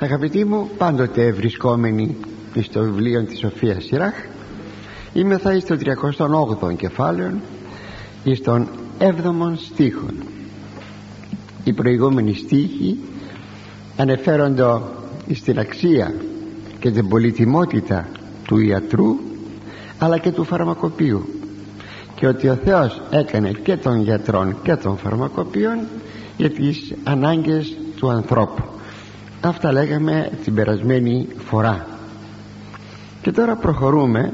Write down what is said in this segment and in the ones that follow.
Αγαπητοί μου πάντοτε βρισκόμενοι στο βιβλίο της Σοφίας Σιράχ είμαι θα στο 38ο κεφάλαιο εις τον 7ο στίχο οι προηγούμενοι στίχοι ανεφέρονται στην αξία και την πολυτιμότητα του ιατρού αλλά και του φαρμακοποιού. Και ότι ο Θεός έκανε και των γιατρών και των φαρμακοποιών για τις ανάγκες του ανθρώπου αυτά λέγαμε την περασμένη φορά. Και τώρα προχωρούμε.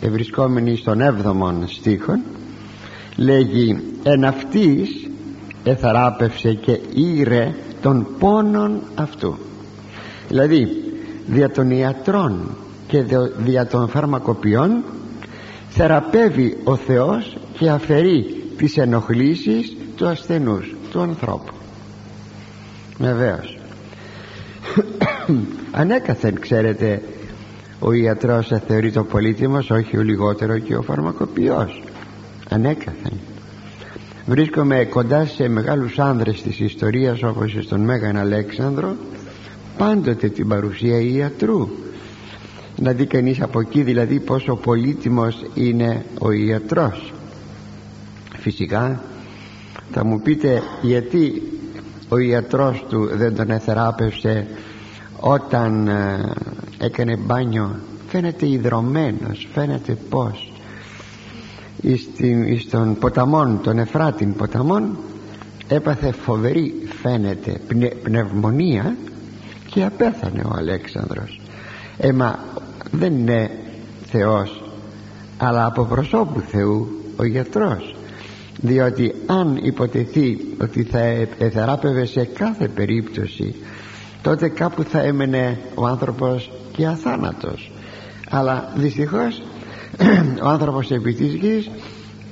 Ευρισκόμενοι στον 7ο στίχο λέγει εν αυτής εθαράπευσε και ήρε των πόνων αυτού δηλαδή δια των ιατρών και δια των φαρμακοποιών θεραπεύει ο Θεός και αφαιρεί τις ενοχλήσεις του ασθενούς του ανθρώπου. Βεβαίως ανέκαθεν ξέρετε ο ιατρός θεωρείται ο πολύτιμος όχι ο λιγότερο και ο φαρμακοποιός. Ανέκαθεν. Βρίσκομαι κοντά σε μεγάλους άνδρες της ιστορίας όπως στον Μέγαν Αλέξανδρο πάντοτε την παρουσία ιατρού. Να δει κανείς από εκεί δηλαδή πόσο πολύτιμος είναι ο ιατρός. Φυσικά θα μου πείτε γιατί ο ιατρός του δεν τον εθεράπευσε. Όταν ε, έκανε μπάνιο φαίνεται υδρωμένος φαίνεται πως εις, των ποταμών των Εφράτην ποταμών έπαθε φοβερή φαίνεται πνευμονία και απέθανε ο Αλέξανδρος. Έμα δεν είναι Θεός αλλά από προσώπου Θεού ο γιατρός διότι αν υποτεθεί ότι θα εθεράπευε σε κάθε περίπτωση τότε κάπου θα έμενε ο άνθρωπος και αθάνατος. Αλλά δυστυχώς ο άνθρωπος επί της γης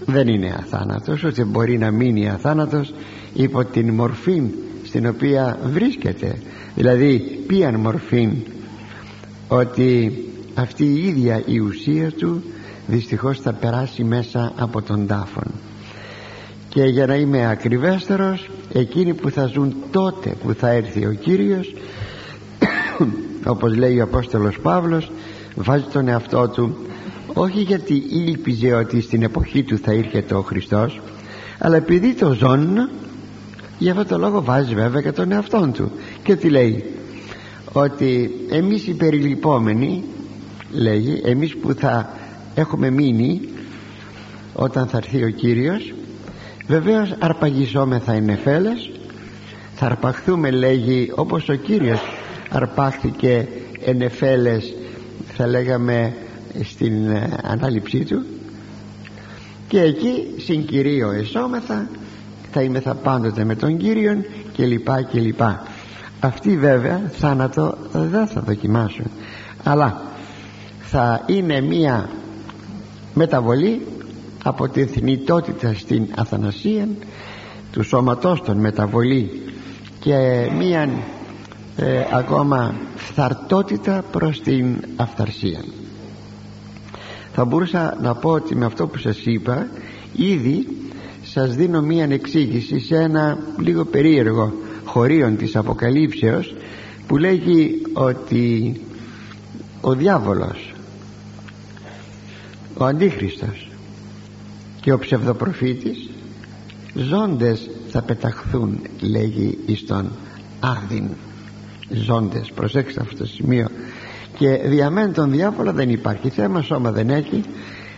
δεν είναι αθάνατος ούτε μπορεί να μείνει αθάνατος υπό την μορφή στην οποία βρίσκεται. Δηλαδή ποιαν μορφή ότι αυτή η ίδια η ουσία του δυστυχώς θα περάσει μέσα από τον τάφον και για να είμαι ακριβέστερος εκείνοι που θα ζουν τότε που θα έρθει ο Κύριος όπως λέει ο Απόστολος Παύλος βάζει τον εαυτό του όχι γιατί ήλπιζε ότι στην εποχή του θα ήρθε ο Χριστός αλλά επειδή το ζών για αυτό το λόγο βάζει βέβαια και τον εαυτό του. Και τι λέει ότι εμείς οι περιλυπόμενοι λέγει εμείς που θα έχουμε μείνει όταν θα έρθει ο Κύριος βεβαίως αρπαγισόμεθα είναι φέλες. Θα αρπαχθούμε λέγει όπως ο Κύριος αρπάχθηκε ενεφέλες θα λέγαμε στην ε, ανάληψή του. Και εκεί συγκυρίο εσώμεθα θα είμαι θα πάντοτε με τον Κύριον και λοιπά και λοιπά. Αυτοί βέβαια θάνατο δεν θα δοκιμάσουν. Αλλά θα είναι μία μεταβολή από την θνητότητα στην αθανασία του σώματός των μεταβολή και μία ε, ακόμα φθαρτότητα προς την αυθαρσία θα μπορούσα να πω ότι με αυτό που σας είπα ήδη σας δίνω μία εξήγηση σε ένα λίγο περίεργο χωρίον της Αποκαλύψεως που λέγει ότι ο διάβολος ο Αντίχριστος και ο ψευδοπροφήτης ζώντες θα πεταχθούν λέγει εις τον άδειν ζώντες προσέξτε αυτό το σημείο. Και διαμένει τον διάβολο δεν υπάρχει θέμα σώμα δεν έχει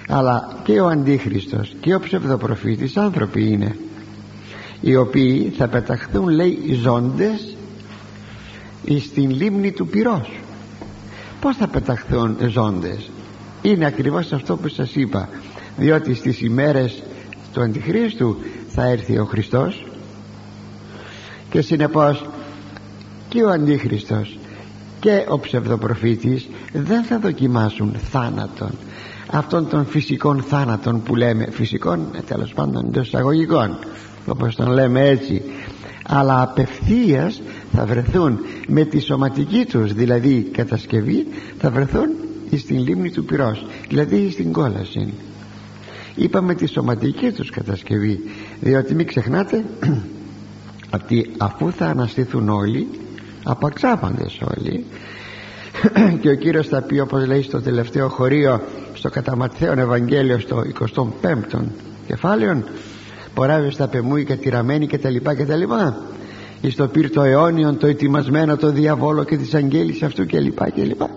αλλά και ο Αντίχριστος και ο ψευδοπροφήτης άνθρωποι είναι οι οποίοι θα πεταχθούν λέει ζώντες στην λίμνη του πυρός πως θα πεταχθούν ζώντες; Είναι ακριβώς αυτό που σας είπα διότι στις ημέρες του Αντιχρίστου θα έρθει ο Χριστός και συνεπώς και ο Αντίχριστος και ο ψευδοπροφήτης δεν θα δοκιμάσουν θάνατον. Αυτών των φυσικών θάνατων που λέμε φυσικών ε, τέλος πάντων εντός εισαγωγικών όπως τον λέμε έτσι αλλά απευθείας θα βρεθούν με τη σωματική τους δηλαδή κατασκευή θα βρεθούν στην λίμνη του πυρός δηλαδή στην κόλαση είπαμε τη σωματική τους κατασκευή διότι μην ξεχνάτε ότι αφού θα αναστηθούν όλοι απαξάπαντες όλοι. Και ο Κύριος θα πει όπως λέει στο τελευταίο χωρίο στο κατά Ευαγγέλιο στο 25ο κεφάλαιο ποράβει στα πεμούι και τυραμένη και τα λοιπά και τα λοιπά εις το πύρ το αιώνιον το ετοιμασμένο το διαβόλο και της αγγέλης αυτού και λοιπά και λοιπά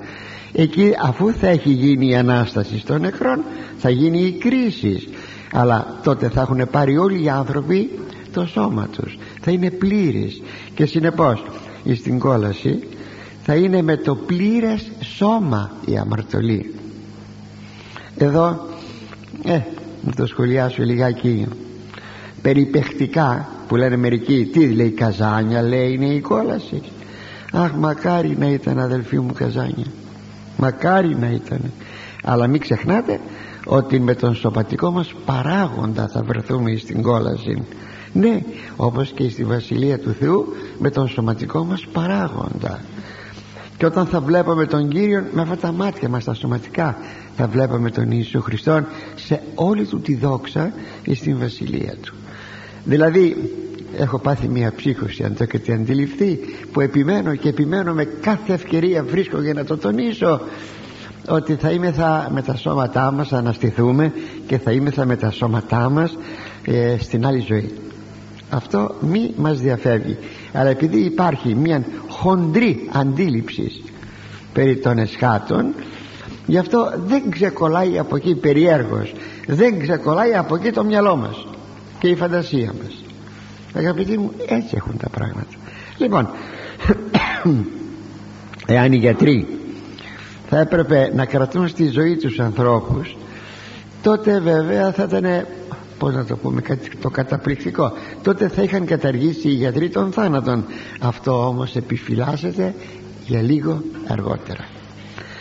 εκεί αφού θα έχει γίνει η Ανάσταση των νεκρών θα γίνει η κρίση. Αλλά τότε θα έχουν πάρει όλοι οι άνθρωποι το σώμα τους. Θα είναι πλήρης. Και συνεπώς στην κόλαση θα είναι με το πλήρες σώμα η αμαρτωλή. Εδώ ε, να το σχολιάσω λιγάκι. Περιπεχτικά που λένε μερικοί τι λέει καζάνια λέει είναι η κόλαση. Αχ μακάρι να ήταν αδελφοί μου καζάνια μακάρι να ήταν. Αλλά μην ξεχνάτε ότι με τον σωματικό μας παράγοντα θα βρεθούμε στην κόλαση. Ναι όπως και στη Βασιλεία του Θεού με τον σωματικό μας παράγοντα. Και όταν θα βλέπαμε τον Κύριο με αυτά τα μάτια μας τα σωματικά θα βλέπαμε τον Ιησού Χριστόν σε όλη του τη δόξα στην Βασιλεία του. Δηλαδή έχω πάθει μια ψύχωση αν το έχετε αντιληφθεί που επιμένω και επιμένω με κάθε ευκαιρία βρίσκω για να το τονίσω ότι θα είμαι θα με τα σώματά μας αναστηθούμε και θα είμαι θα με τα σώματά μας ε, στην άλλη ζωή. Αυτό μη μας διαφεύγει. Αλλά επειδή υπάρχει μια χοντρή αντίληψης περί των εσχάτων γι' αυτό δεν ξεκολλάει από εκεί περιέργως δεν ξεκολλάει από εκεί το μυαλό μας και η φαντασία μας αγαπητοί μου έτσι έχουν τα πράγματα. Λοιπόν εάν οι γιατροί θα έπρεπε να κρατούν στη ζωή τους ανθρώπους τότε βέβαια θα ήταν πώς να το πούμε το καταπληκτικό. Τότε θα είχαν καταργήσει οι γιατροί των θάνατων. Αυτό όμως επιφυλάσσεται για λίγο αργότερα.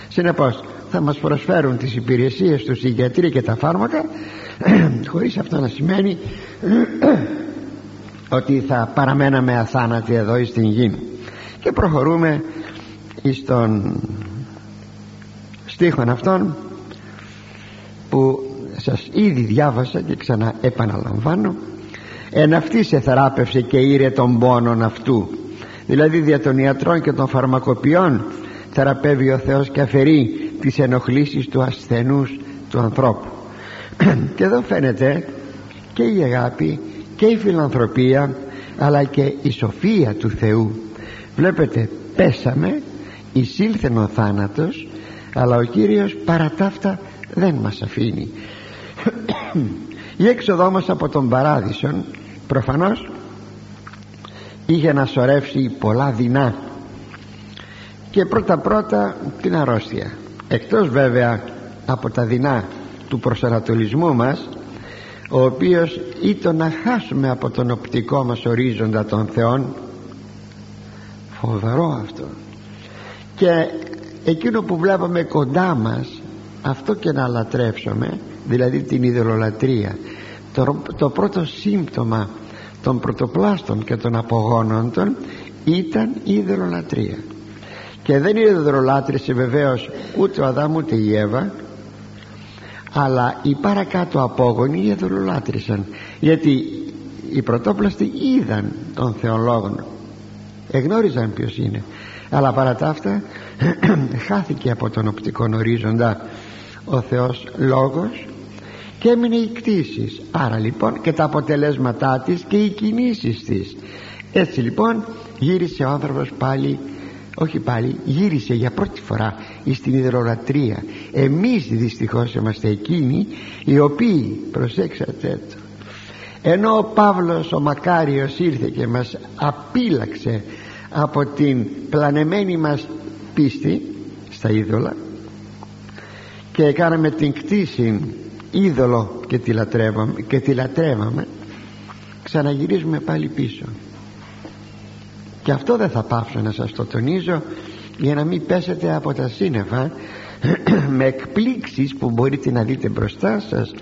Συνεπώς θα μας προσφέρουν τις υπηρεσίες τους οι γιατροί και τα φάρμακα χωρίς αυτό να σημαίνει ότι θα παραμέναμε αθάνατοι εδώ στην γη. Και προχωρούμε στον στίχον αυτόν που σας ήδη διάβασα και ξανά επαναλαμβάνω εν αυτής σε θεράπευσε και ήρε των πόνων αυτού δηλαδή δια των ιατρών και των φαρμακοποιών θεραπεύει ο Θεός και αφαιρεί τις ενοχλήσεις του ασθενούς του ανθρώπου. Και εδώ φαίνεται και η αγάπη και η φιλανθρωπία αλλά και η σοφία του Θεού. Βλέπετε πέσαμε εισήλθεν ο θάνατος αλλά ο Κύριος παρά δεν μας αφήνει. Η έξοδό μας από τον παράδεισο προφανώς είχε να σωρεύσει πολλά δεινά. Και πρώτα πρώτα την αρρώστια. Εκτός βέβαια από τα δεινά του προσανατολισμού μας ο οποίος ή το να χάσουμε από τον οπτικό μας ορίζοντα των Θεών. Φοβερό αυτό. Και εκείνο που βλέπαμε κοντά μας αυτό και να λατρεύσουμε δηλαδή την ιδεολατρία το, το πρώτο σύμπτωμα των πρωτοπλάστων και των απογόνων των ήταν η ιδεολατρία και δεν ιδεολάτρησε βεβαίως ούτε ο Αδάμ ούτε η Εύα αλλά οι παρακάτω απόγονοι ιδεολάτρησαν γιατί οι πρωτόπλαστοι είδαν τον θεολόγο. Εγνώριζαν ποιος είναι. Αλλά παρά τα αυτά χάθηκε από τον οπτικό ορίζοντα ο Θεός Λόγος και έμεινε η κτήση. Άρα λοιπόν και τα αποτελέσματά της και οι κινήσεις της. Έτσι λοιπόν γύρισε ο άνθρωπος πάλι όχι πάλι γύρισε για πρώτη φορά στην υδρολατρεία εμείς δυστυχώς είμαστε εκείνοι οι οποίοι προσέξατε το ενώ ο Παύλος ο Μακάριος ήρθε και μας απίλαξε από την πλανεμένη μας πίστη στα είδωλα και κάναμε την κτήση είδωλο και τη λατρεύαμε, και τη λατρεύαμε ξαναγυρίζουμε πάλι πίσω και αυτό δεν θα πάψω να σας το τονίζω για να μην πέσετε από τα σύννεφα. Με εκπλήξεις που μπορείτε να δείτε μπροστά σας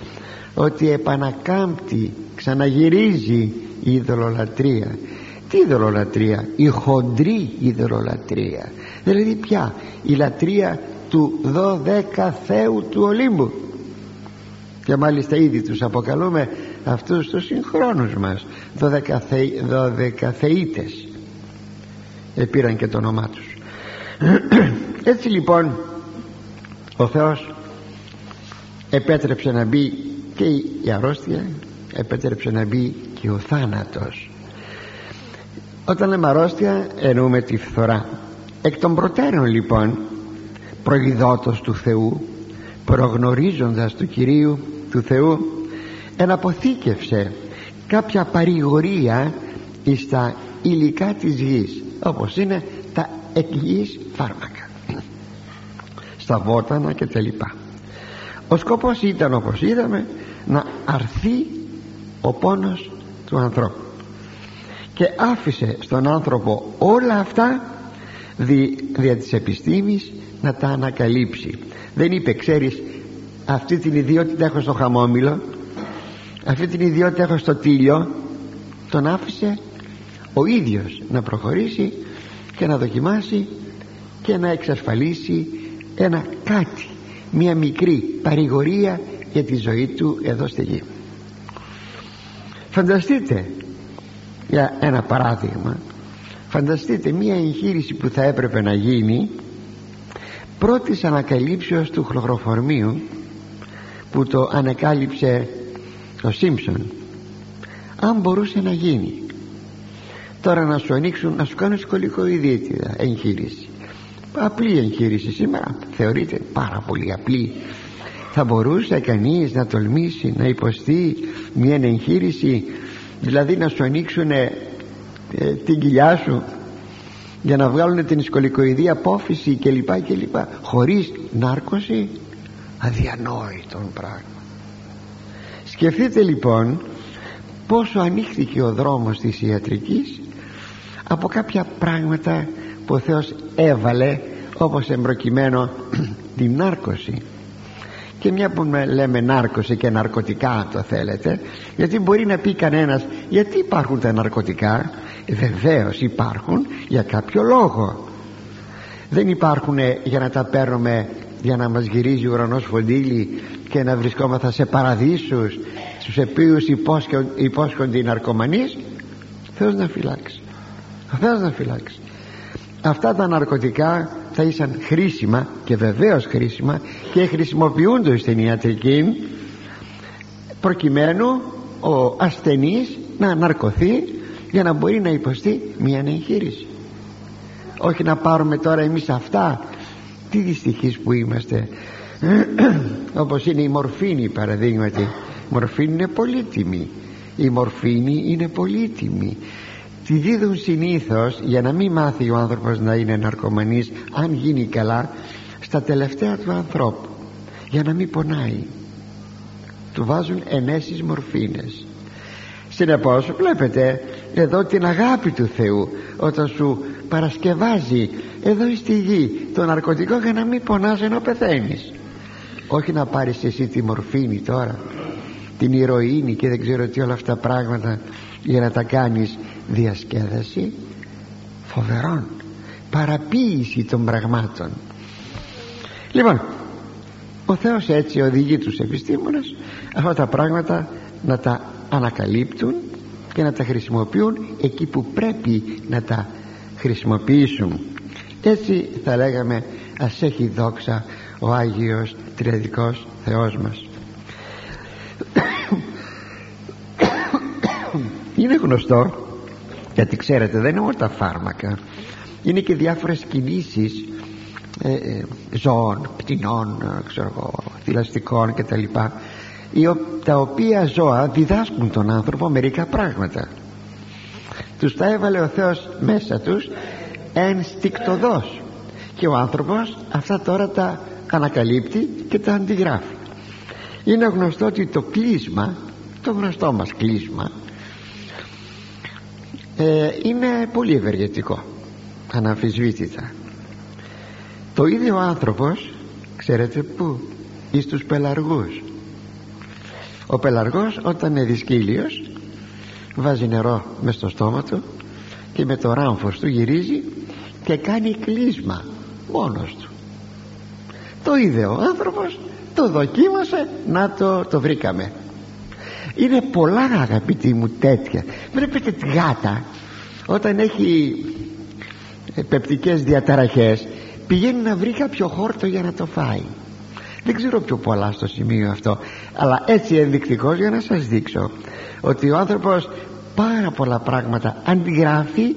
ότι επανακάμπτει ξαναγυρίζει η ειδωλολατρία τι ειδωλολατρία η χοντρή ειδωλολατρία δηλαδή πια η λατρεία του δώδεκα Θεού του Ολύμπου. Και μάλιστα ήδη τους αποκαλούμε αυτούς τους συγχρόνους μας δωδεκαθεΐτες επήραν και το όνομά τους. Έτσι λοιπόν ο Θεός επέτρεψε να μπει και η αρρώστια επέτρεψε να μπει και ο θάνατος. Όταν λέμε αρρώστια εννοούμε τη φθορά. Εκ των προτέρων λοιπόν προειδότος του Θεού προγνωρίζοντας του Κυρίου του Θεού εναποθήκευσε κάποια παρηγορία στα υλικά της γης όπως είναι τα εκγυής φάρμακα. Στα βότανα και τα λοιπά. Ο σκοπός ήταν όπως είδαμε να αρθεί ο πόνος του ανθρώπου. Και άφησε στον άνθρωπο όλα αυτά δι, δια της επιστήμης να τα ανακαλύψει. Δεν είπε ξέρεις αυτή την ιδιότητα έχω στο χαμόμηλο αυτή την ιδιότητα έχω στο τίλιο. Τον άφησε ο ίδιος να προχωρήσει και να δοκιμάσει και να εξασφαλίσει ένα κάτι μια μικρή παρηγορία για τη ζωή του εδώ στη γη. Φανταστείτε για ένα παράδειγμα φανταστείτε μια εγχείρηση που θα έπρεπε να γίνει πρώτης ανακαλύψεως του χλωροφορμίου που το ανακάλυψε ο Σίμψον. Αν μπορούσε να γίνει τώρα να σου ανοίξουν να σου κάνουν σκολικοειδίτιδα εγχείρηση. Απλή εγχείρηση σήμερα θεωρείται πάρα πολύ απλή. Θα μπορούσε κανείς να τολμήσει να υποστεί μια εγχείρηση δηλαδή να σου ανοίξουν ε, την κοιλιά σου για να βγάλουν την σκολικοειδή απόφυση κλπ κλπ χωρίς νάρκωση; Αδιανόητον πράγμα. Σκεφτείτε λοιπόν πόσο ανοίχθηκε ο δρόμος της ιατρικής από κάποια πράγματα που ο Θεός έβαλε όπως εμπροκειμένο την νάρκωση. Και μια που λέμε νάρκωση και ναρκωτικά το θέλετε γιατί μπορεί να πει κανένας γιατί υπάρχουν τα ναρκωτικά; Ε, Βεβαίως υπάρχουν για κάποιο λόγο. Δεν υπάρχουν για να τα παίρνουμε για να μας γυρίζει ο ουρανός φοντίλι και να βρισκόμαστε σε παραδείσους στους οποίους υπόσχονται οι ναρκωμανείς. Θεός να φυλάξει ο Θεός να φυλάξει. Αυτά τα ναρκωτικά θα ήσαν χρήσιμα και βεβαίως χρήσιμα και χρησιμοποιούνται στην ιατρική προκειμένου ο ασθενής να ναρκωθεί για να μπορεί να υποστεί μια εγχείρηση. Όχι να πάρουμε τώρα εμείς αυτά τι δυστυχείς που είμαστε. Όπως είναι η μορφήνη παραδείγματι. Η μορφήνη είναι πολύτιμη. Η μορφήνη είναι πολύτιμη τη δίδουν συνήθως για να μην μάθει ο άνθρωπος να είναι ναρκωμανής αν γίνει καλά στα τελευταία του ανθρώπου. Για να μην πονάει. Του βάζουν ενέσεις μορφήνες. Συνεπώς βλέπετε εδώ την αγάπη του Θεού όταν σου παρασκευάζει εδώ στη γη το ναρκωτικό για να μην πονάς ενώ πεθαίνεις. Όχι να πάρεις εσύ τη μορφήνη τώρα την ηρωίνη και δεν ξέρω τι όλα αυτά πράγματα για να τα κάνεις διασκέδαση φοβερόν παραποίηση των πραγμάτων. Λοιπόν ο Θεός έτσι οδηγεί τους επιστήμονες αυτά τα πράγματα να τα ανακαλύπτουν και να τα χρησιμοποιούν εκεί που πρέπει να τα χρησιμοποιήσουν. Έτσι θα λέγαμε ας έχει δόξα ο Άγιος Τριαδικός Θεός μας είναι γνωστό γιατί ξέρετε δεν είναι μόνο τα φάρμακα. Είναι και διάφορες κινήσεις ε, ε, ζώων, πτηνών ε, ξέρω εγώ, θηλαστικών κτλ τα οποία ζώα διδάσκουν τον άνθρωπο μερικά πράγματα. Τους τα έβαλε ο Θεός μέσα τους ενστικτοδός. Και ο άνθρωπος αυτά τώρα τα ανακαλύπτει και τα αντιγράφει. Είναι γνωστό ότι το κλείσμα το γνωστό μας κλείσμα ε, είναι πολύ ευεργετικό αναμφισβήτητα. Το ίδιο ο άνθρωπος ξέρετε που εις τους πελαργούς. Ο πελαργός όταν είναι δυσκύλιος βάζει νερό μες στο στόμα του και με το ράμφος του γυρίζει και κάνει κλείσμα μόνος του. Το είδε ο άνθρωπος το δοκίμασε να το, το βρήκαμε είναι πολλά αγαπητοί μου τέτοια. Βλέπετε τη γάτα. Όταν έχει πεπτικές διαταραχές πηγαίνει να βρει κάποιο χόρτο για να το φάει. Δεν ξέρω πιο πολλά στο σημείο αυτό αλλά έτσι ενδεικτικός για να σας δείξω ότι ο άνθρωπος πάρα πολλά πράγματα αντιγράφει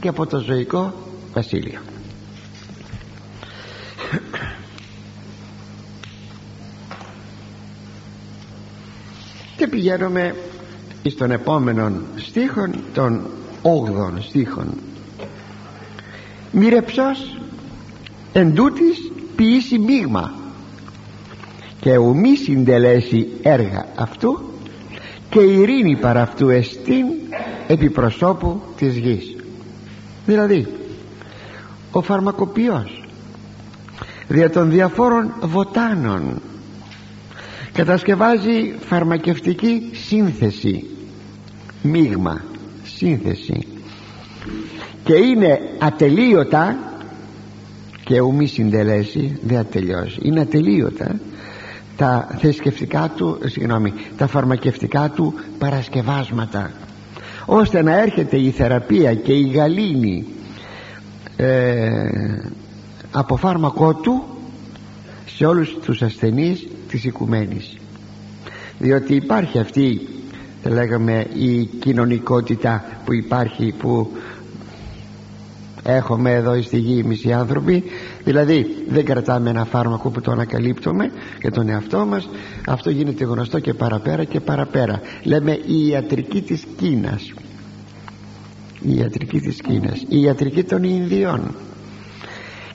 και από το ζωικό βασίλειο και πηγαίνουμε στον επόμενο στίχον των 8 στίχων μοιρεψός εν τούτης ποιήσει μείγμα και ουμή συντελέσει έργα αυτού και ειρήνη παρά αυτού εστίν επί προσώπου της γης δηλαδή ο φαρμακοποιός δια των διαφόρων βοτάνων κατασκευάζει φαρμακευτική σύνθεση μείγμα σύνθεση. Και είναι ατελείωτα και ου μη συντελέσει δεν ατελειώσει είναι ατελείωτα τα θρησκευτικά του συγγνώμη, τα φαρμακευτικά του παρασκευάσματα ώστε να έρχεται η θεραπεία και η γαλήνη ε, από φάρμακό του σε όλους τους ασθενείς της οικουμένης. Διότι υπάρχει αυτή θα λέγαμε η κοινωνικότητα που υπάρχει που έχουμε εδώ στη γη μισοί άνθρωποι. Δηλαδή δεν κρατάμε ένα φάρμακο που το ανακαλύπτουμε για τον εαυτό μας. Αυτό γίνεται γνωστό και παραπέρα και παραπέρα. Λέμε η ιατρική της Κίνας. Η ιατρική της Κίνας. Η ιατρική των Ινδιών.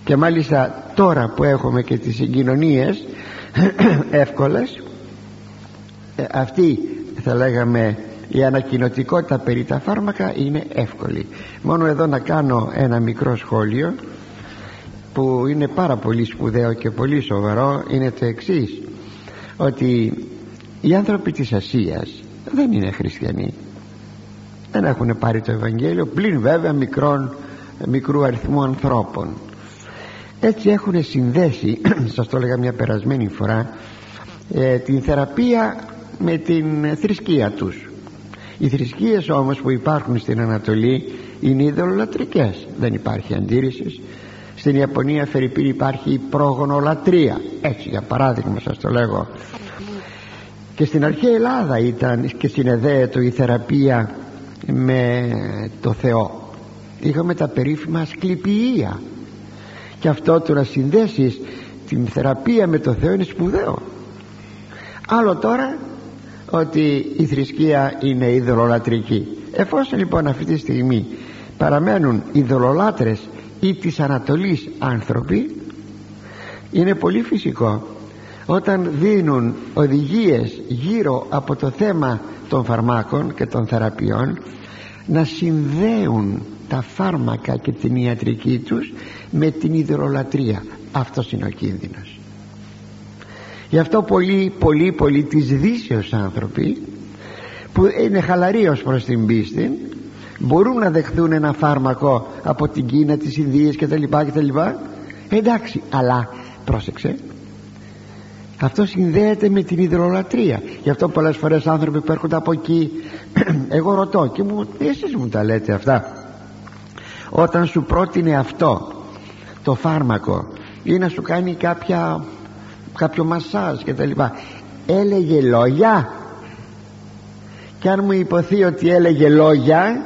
Και μάλιστα τώρα που έχουμε και τις συγκοινωνίες εύκολες. Ε, αυτή θα λέγαμε η ανακοινωτικότητα περί τα φάρμακα είναι εύκολη. Μόνο εδώ να κάνω ένα μικρό σχόλιο που είναι πάρα πολύ σπουδαίο και πολύ σοβαρό είναι το εξής ότι οι άνθρωποι της Ασίας δεν είναι χριστιανοί. Δεν έχουν πάρει το Ευαγγέλιο πλην βέβαια μικρών, μικρού αριθμού ανθρώπων έτσι έχουν συνδέσει σας το έλεγα μια περασμένη φορά ε, την θεραπεία με την θρησκεία τους. Οι θρησκείες όμως που υπάρχουν στην Ανατολή είναι ειδωλολατρικές δεν υπάρχει αντίρρησης. Στην Ιαπωνία Φερρυπίν υπάρχει η πρόγονολατρία έτσι για παράδειγμα σας το λέγω. Και στην αρχαία Ελλάδα ήταν και συνεδέετο η θεραπεία με το Θεό. Είχαμε τα περίφημα σκληπιεία και αυτό το να συνδέσεις την θεραπεία με το Θεό είναι σπουδαίο. Άλλο τώρα ότι η θρησκεία είναι ειδωλολατρική εφόσον λοιπόν αυτή τη στιγμή παραμένουν ειδωλολάτρες ή της Ανατολής άνθρωποι είναι πολύ φυσικό όταν δίνουν οδηγίες γύρω από το θέμα των φαρμάκων και των θεραπείων να συνδέουν τα φάρμακα και την ιατρική τους με την ιδεολατρία αυτός είναι ο κίνδυνος. Γι' αυτό πολλοί πολλοί πολλοί της δύσεως άνθρωποι που είναι χαλαροί ως προς την πίστη μπορούν να δεχθούν ένα φάρμακο από την Κίνα, τις Ινδίες και τα λοιπά και τα λοιπά. Εντάξει αλλά πρόσεξε αυτό συνδέεται με την υδρολατρεία. Γι' αυτό πολλές φορές άνθρωποι που έρχονται από εκεί εγώ ρωτώ και μου εσείς μου τα λέτε αυτά όταν σου πρότεινε αυτό το φάρμακο ή να σου κάνει κάποια, κάποιο μασάζ και τα λοιπά έλεγε λόγια; Και αν μου υποθεί ότι έλεγε λόγια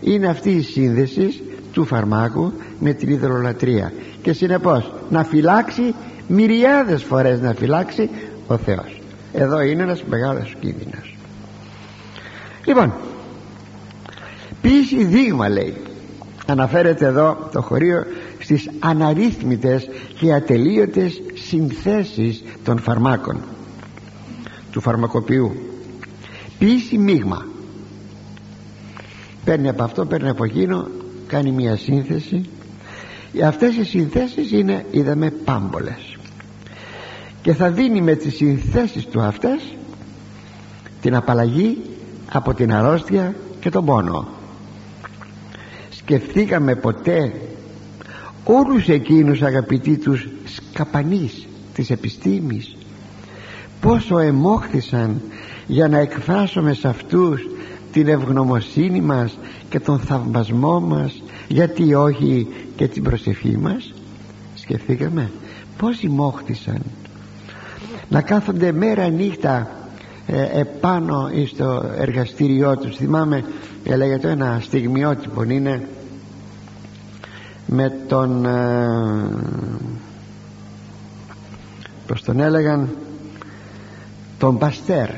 είναι αυτή η σύνδεση του φαρμάκου με την υδρολατρεία. Και συνεπώς να φυλάξει μυριάδες φορές να φυλάξει ο Θεός. Εδώ είναι ένας μεγάλος κίνδυνος. Λοιπόν ποιηση δείγμα λέει αναφέρεται εδώ το χωρίο στις αναρρύθμιτες και ατελείωτες συνθέσεις των φαρμάκων του φαρμακοποιού. Ποιηση μείγμα. Παίρνει από αυτό παίρνει από εκείνο κάνει μια σύνθεση. Αυτές οι συνθέσεις είναι είδαμε πάμπολες. Και θα δίνει με τις συνθέσεις του αυτές την απαλλαγή από την αρρώστια και τον πόνο σκεφτήκαμε ποτέ όλους εκείνους αγαπητοί τους σκαπανείς της επιστήμης. Πόσο εμόχθησαν για να εκφράσουμε σε αυτούς την ευγνωμοσύνη μας και τον θαυμασμό μας γιατί όχι και την προσευχή μας. Σκεφτήκαμε πως μόχτισαν να κάθονται μέρα νύχτα ε, επάνω στο εργαστήριό τους. Θυμάμαι έλεγε ένα στιγμιότυπο είναι με τον ε, πως τον έλεγαν τον Παστέρ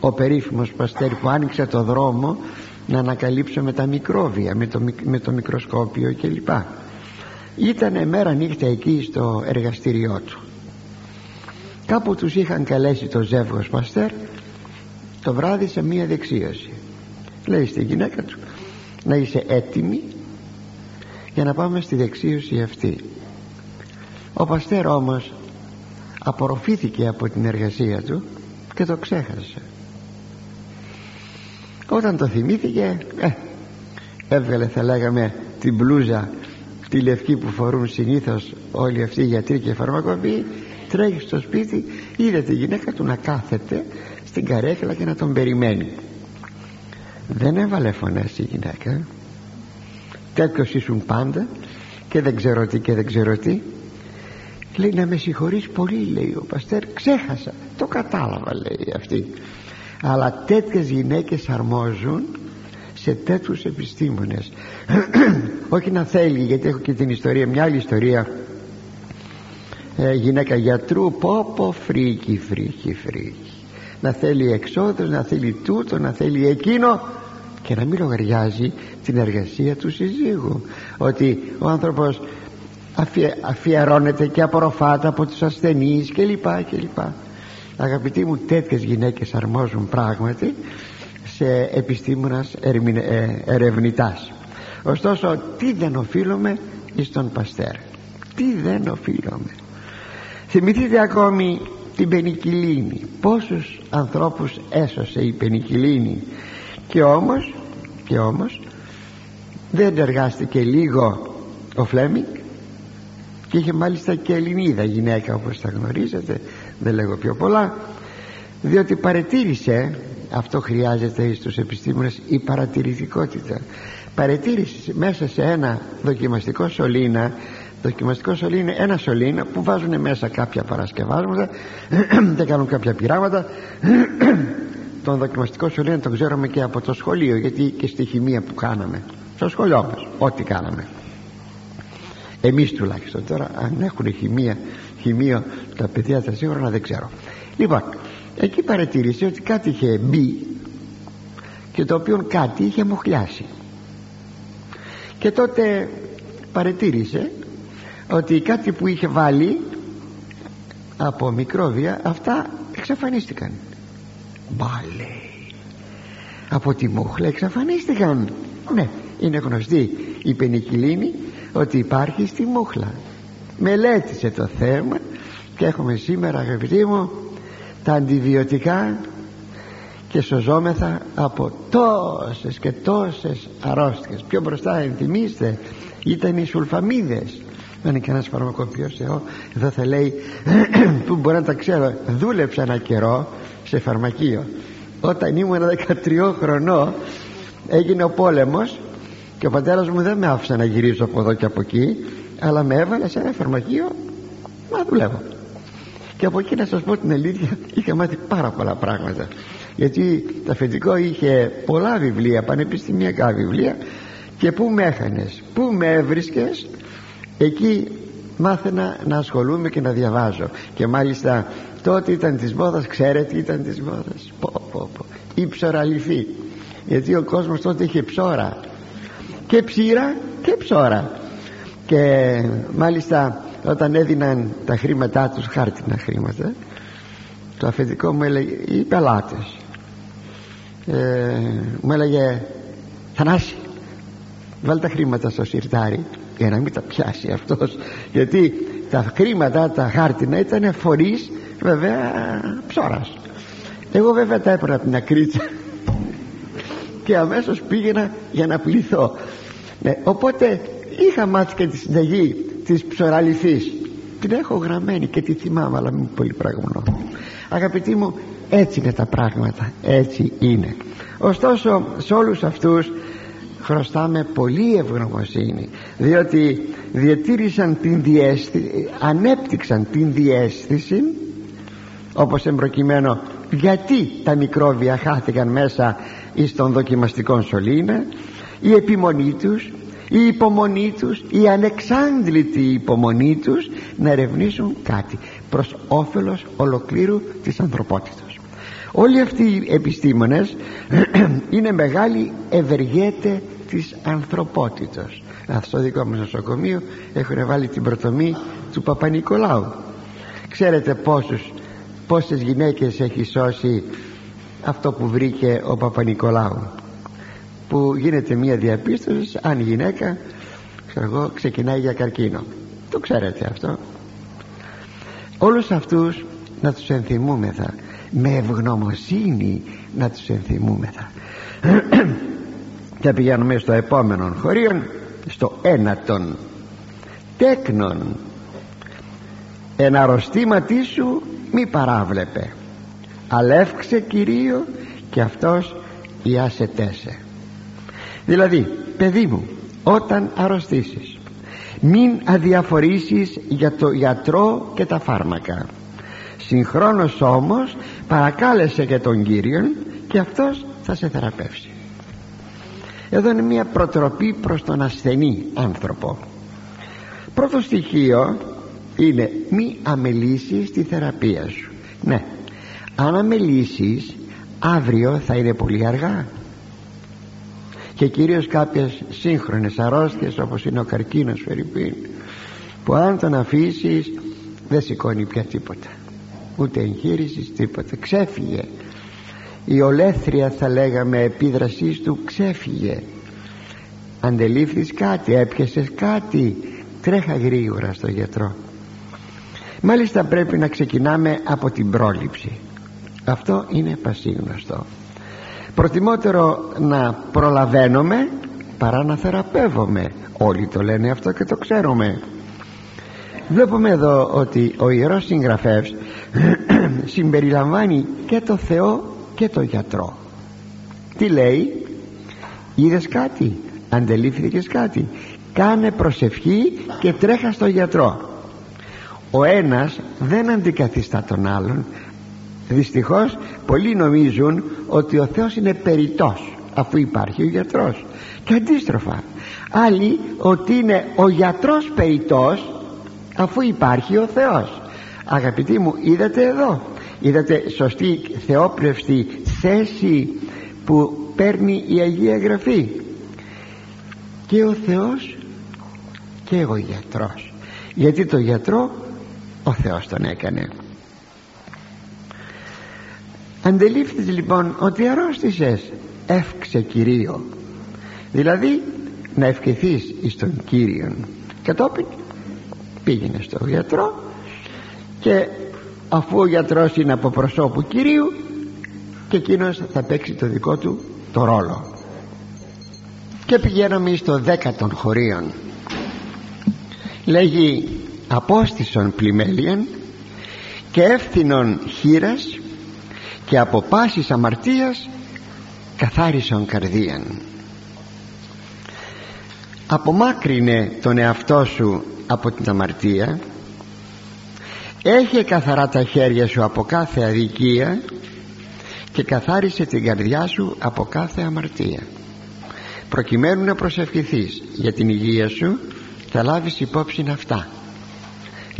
ο περίφημος Παστέρ που άνοιξε το δρόμο να ανακαλύψουμε τα μικρόβια με το, με το μικροσκόπιο κλπ. Ήταν μέρα νύχτα εκεί στο εργαστήριό του. Κάπου τους είχαν καλέσει το ζεύγος Παστέρ το βράδυ σε μία δεξίωση. Λέει στη γυναίκα του να είσαι έτοιμη για να πάμε στη δεξίωση αυτή. Ο Παστέρ όμως απορροφήθηκε από την εργασία του και το ξέχασε. Όταν το θυμήθηκε ε, έβγαλε θα λέγαμε την μπλούζα τη λευκή που φορούν συνήθως όλοι αυτοί οι γιατροί και φαρμακοποιοί τρέχει στο σπίτι είδε τη γυναίκα του να κάθεται στην καρέκλα και να τον περιμένει. Δεν έβαλε φωνές η γυναίκα τέτοιος ήσουν πάντα και δεν ξέρω τι και δεν ξέρω τι. Λέει να με συγχωρείς πολύ λέει ο Παστέρ ξέχασα το κατάλαβα λέει αυτή. Αλλά τέτοιες γυναίκες αρμόζουν σε τέτοιους επιστήμονες όχι να θέλει γιατί έχω και την ιστορία μια άλλη ιστορία. Ε, γυναίκα γιατρού πω πω φρίκη φρίκη φρίκη να θέλει εξόδους να θέλει τούτο να θέλει εκείνο και να μην λογαριάζει την εργασία του συζύγου. Ότι ο άνθρωπος αφιερώνεται και απορροφάται από τους ασθενείς και λοιπά και λοιπά αγαπητοί μου τέτοιες γυναίκες αρμόζουν πράγματι σε επιστήμονας ε, ερευνητάς. Ωστόσο τι δεν οφείλουμε εις τον Παστέρ. Τι δεν οφείλουμε. Θυμηθείτε ακόμη την πενικυλίνη. Πόσους ανθρώπους έσωσε η πενικυλίνη; Και όμως και όμως δεν εργάστηκε λίγο ο Φλέμινγκ και είχε μάλιστα και Ελληνίδα γυναίκα όπως τα γνωρίζετε δεν λέγω πιο πολλά διότι παρετήρησε αυτό χρειάζεται στους επιστήμονες η παρατηρητικότητα. Παρετήρησε μέσα σε ένα δοκιμαστικό σωλήνα δοκιμαστικό σωλήνα είναι ένα σωλήνα που βάζουν μέσα κάποια παρασκευάσματα και κάνουν κάποια πειράματα τον δοκιμαστικό σωλήνα τον ξέρουμε και από το σχολείο γιατί και στη χημεία που κάναμε στο σχολείο μας ό,τι κάναμε. Εμείς τουλάχιστον. Τώρα αν έχουν χημεία χημείο τα παιδιά τα σίγουρα δεν ξέρω. Λοιπόν εκεί παρατήρησε ότι κάτι είχε μπει και το οποίο κάτι είχε μοχλιάσει. Και τότε παρατήρησε ότι κάτι που είχε βάλει από μικρόβια αυτά εξαφανίστηκαν μπάλε από τη μούχλα εξαφανίστηκαν. Ναι είναι γνωστή η πενικυλίνη ότι υπάρχει στη μούχλα μελέτησε το θέμα και έχουμε σήμερα αγαπητοί μου τα αντιβιωτικά και σωζόμεθα από τόσες και τόσες αρρώστιες. Πιο μπροστά ενθυμίστε ήταν οι σουλφαμίδες. Δεν είναι κανένας φαρμακοποιός εγώ εδώ θα λέει που μπορεί να τα ξέρω δούλεψα ένα καιρό σε φαρμακείο. Όταν ήμουν 13 χρονών έγινε ο πόλεμος και ο πατέρας μου δεν με άφησε να γυρίσω από εδώ και από εκεί αλλά με έβαλε σε ένα φαρμακείο να δουλεύω. Και από εκεί να σας πω την αλήθεια είχα μάθει πάρα πολλά πράγματα. Γιατί το αφεντικό είχε πολλά βιβλία πανεπιστημιακά βιβλία και πού με έχανες πού με έβρισκες εκεί μάθαινα να ασχολούμαι και να διαβάζω. Και μάλιστα τότε ήταν της μόδας ξέρετε ήταν της μόδας. Πω πω πω. Η ψωραλυφή γιατί ο κόσμος τότε είχε ψώρα. Και ψήρα και ψώρα. Και μάλιστα όταν έδιναν τα χρήματά τους χάρτινα χρήματα το αφεντικό μου έλεγε οι πελάτες ε, μου έλεγε Θανάση βάλει τα χρήματα στο σιρτάρι για να μην τα πιάσει αυτός γιατί τα χρήματα τα χάρτινα ήταν φορείς βέβαια ψώρας. Εγώ βέβαια τα έπαιρνα από την ακρίτσα. Και αμέσως πήγαινα για να πληθώ. Ναι, οπότε είχα μάθει και τη συνταγή της ψωραλυθής την έχω γραμμένη και τη θυμάμαι αλλά μην πολύ πραγμονώ αγαπητοί μου έτσι είναι τα πράγματα. Έτσι είναι. Ωστόσο σε όλους αυτούς χρωστάμε πολύ ευγνωμοσύνη διότι διατήρησαν την διέστηση ανέπτυξαν την διέστηση όπως εμπροκειμένο γιατί τα μικρόβια χάθηκαν μέσα εις τον δοκιμαστικό σωλήνα η επιμονή τους η υπομονή τους η ανεξάντλητη υπομονή τους να ερευνήσουν κάτι προς όφελος ολοκλήρου της ανθρωπότητας. Όλοι αυτοί οι επιστήμονες είναι μεγάλοι ευεργέτε της ανθρωπότητας. Στο δικό μας νοσοκομείο έχουν βάλει την πρωτομή του Παπα-Νικολάου. Ξέρετε πόσους, πόσες γυναίκες έχει σώσει αυτό που βρήκε ο Παπα-Νικολάου; Που γίνεται μια διαπίστωση αν η γυναίκα ξέρω ξεκινάει για καρκίνο. Το ξέρετε αυτό. Όλους αυτούς να τους ενθυμούμεθα. Με ευγνωμοσύνη να τους ενθυμούμεθα. Και πηγαίνουμε στο επόμενο χωρίο στο ένατον. Τέκνον. Εν αρρωστήματί σου μη παράβλεπε. Αλεύξε Κυρίω και αυτός ιάσετέσε δηλαδή παιδί μου όταν αρρωστήσεις μην αδιαφορήσεις για το γιατρό και τα φάρμακα. Συγχρόνως όμως παρακάλεσε και τον Κύριον και αυτός θα σε θεραπεύσει. Εδώ είναι μια προτροπή προς τον ασθενή άνθρωπο. Πρώτο στοιχείο είναι μη αμελήσεις τη θεραπεία σου. Ναι. Αν αμελήσεις αύριο θα είναι πολύ αργά. Και κυρίως κάποιες σύγχρονες αρρώστιες όπως είναι ο καρκίνος Φερρυπίν που αν τον αφήσεις δεν σηκώνει πια τίποτα. Ούτε εγχείρησης τίποτα. Ξέφυγε. Η ολέθρια θα λέγαμε επίδρασής του ξέφυγε. Αντελήφθης κάτι έπιασες κάτι. Τρέχα γρήγορα στο γιατρό μάλιστα πρέπει να ξεκινάμε από την πρόληψη. Αυτό είναι πασίγνωστο. Προτιμότερο να προλαβαίνουμε παρά να θεραπεύουμε όλοι το λένε αυτό και το ξέρουμε. Βλέπουμε εδώ ότι ο Ιερός Συγγραφεύς συμπεριλαμβάνει και το Θεό και το γιατρό. Τι λέει; Είδες κάτι αντελήφθηκες κάτι. Κάνε προσευχή και τρέχα στο γιατρό ο ένας δεν αντικαθιστά τον άλλον. Δυστυχώς πολλοί νομίζουν ότι ο Θεός είναι περιτός αφού υπάρχει ο γιατρός. Και αντίστροφα. Άλλοι ότι είναι ο γιατρός περιτός αφού υπάρχει ο Θεός. Αγαπητοί μου είδατε εδώ είδατε σωστή θεόπνευστη θέση που παίρνει η Αγία Γραφή. Και ο Θεός και ο γιατρός. Γιατί το γιατρό ο Θεός τον έκανε. Αντελήφθης λοιπόν ότι αρρώστησες εύξε Κυρίο. Δηλαδή να ευχηθείς εις τον Κύριον. Κατόπιν πήγαινε στο γιατρό και αφού ο γιατρός είναι από προσώπου Κυρίου και εκείνος θα παίξει το δικό του το ρόλο. Και πηγαίναμε στο δέκατον χωρίον. Λέγει απόστησον πλημέλιαν και εύθυνον χείρας και από πάσης αμαρτίας καθάρισον καρδίαν. Απομάκρυνε τον εαυτό σου από την αμαρτία έχει καθαρά τα χέρια σου από κάθε αδικία και καθάρισε την καρδιά σου από κάθε αμαρτία. Προκειμένου να προσευχηθείς για την υγεία σου θα λάβεις υπόψη αυτά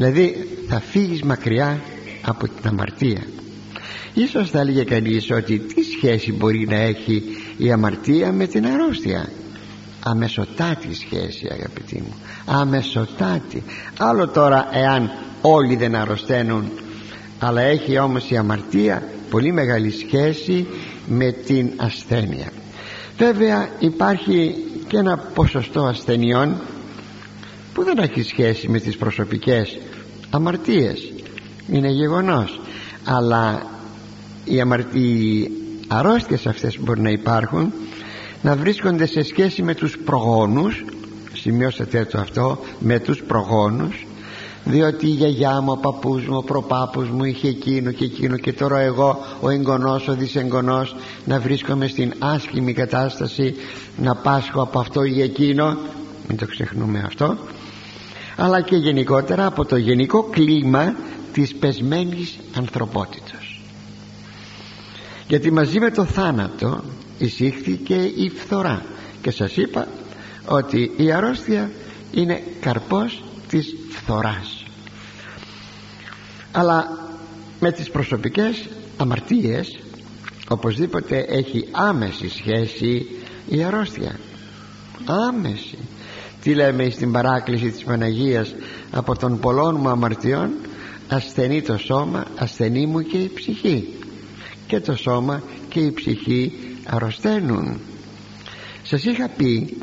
δηλαδή θα φύγεις μακριά από την αμαρτία. Ίσως θα έλεγε κανείς ότι τι σχέση μπορεί να έχει η αμαρτία με την αρρώστια; Αμεσοτάτη σχέση αγαπητοί μου. Αμεσοτάτη. Άλλο τώρα εάν όλοι δεν αρρωσταίνουν αλλά έχει όμως η αμαρτία πολύ μεγάλη σχέση με την ασθένεια. Βέβαια υπάρχει και ένα ποσοστό ασθενειών που δεν έχει σχέση με τις προσωπικές αμαρτίες. Είναι γεγονός. Αλλά οι, αμαρ... οι αρρώστιες αυτές που μπορεί να υπάρχουν να βρίσκονται σε σχέση με τους προγόνους. Σημειώσατε το αυτό με τους προγόνους. Διότι η γιαγιά μου, ο παππούς μου, ο προπάπους μου είχε εκείνο και εκείνο και τώρα εγώ ο εγγονός, ο δυσεγγονός να βρίσκομαι στην άσχημη κατάσταση να πάσχω από αυτό ή εκείνο. Μην το ξεχνούμε αυτό αλλά και γενικότερα από το γενικό κλίμα της πεσμένης ανθρωπότητας. Γιατί μαζί με το θάνατο εισήχθηκε η φθορά. Και σας είπα ότι η αρρώστια είναι καρπός της φθοράς. Αλλά με τις προσωπικές αμαρτίες οπωσδήποτε έχει άμεση σχέση η αρρώστια. Άμεση τι λέμε στην παράκληση της Παναγίας από των πολλών μου αμαρτιών ασθενεί το σώμα ασθενεί μου και η ψυχή. Και το σώμα και η ψυχή αρρωσταίνουν. Σας είχα πει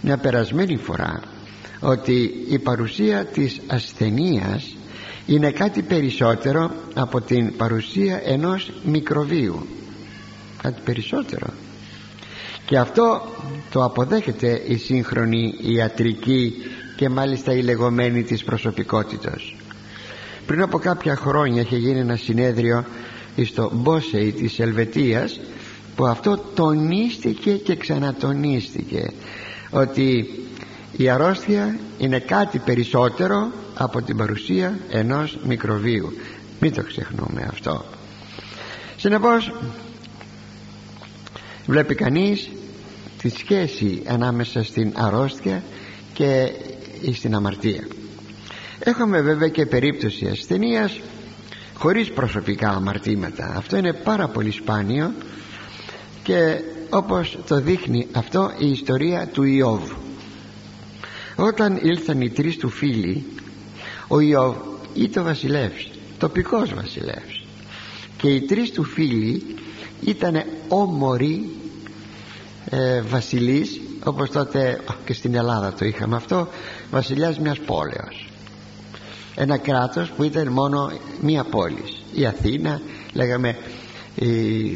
μια περασμένη φορά ότι η παρουσία της ασθενείας είναι κάτι περισσότερο από την παρουσία ενός μικροβίου. Κάτι περισσότερο και αυτό το αποδέχεται η σύγχρονη ιατρική και μάλιστα η λεγόμενη της προσωπικότητας πριν από κάποια χρόνια είχε γίνει ένα συνέδριο στο Μπόσεϊ της Ελβετίας που αυτό τονίστηκε και ξανατονίστηκε ότι η αρρώστια είναι κάτι περισσότερο από την παρουσία ενός μικροβίου. Μην το ξεχνούμε αυτό. Συνεπώς βλέπει κανείς τη σχέση ανάμεσα στην αρρώστια και στην αμαρτία. Έχουμε βέβαια και περίπτωση ασθενείας χωρίς προσωπικά αμαρτήματα. Αυτό είναι πάρα πολύ σπάνιο και όπως το δείχνει αυτό η ιστορία του Ιώβ. Όταν ήλθαν οι τρεις του φίλοι ο Ιώβ ήταν βασιλεύς τοπικός βασιλεύς και οι τρεις του φίλοι ήταν όμοροι ε, βασιλείς όπως τότε και στην Ελλάδα το είχαμε αυτό βασιλιάς μιας πόλεως. Ένα κράτος που ήταν μόνο μία πόλη. Η Αθήνα λέγαμε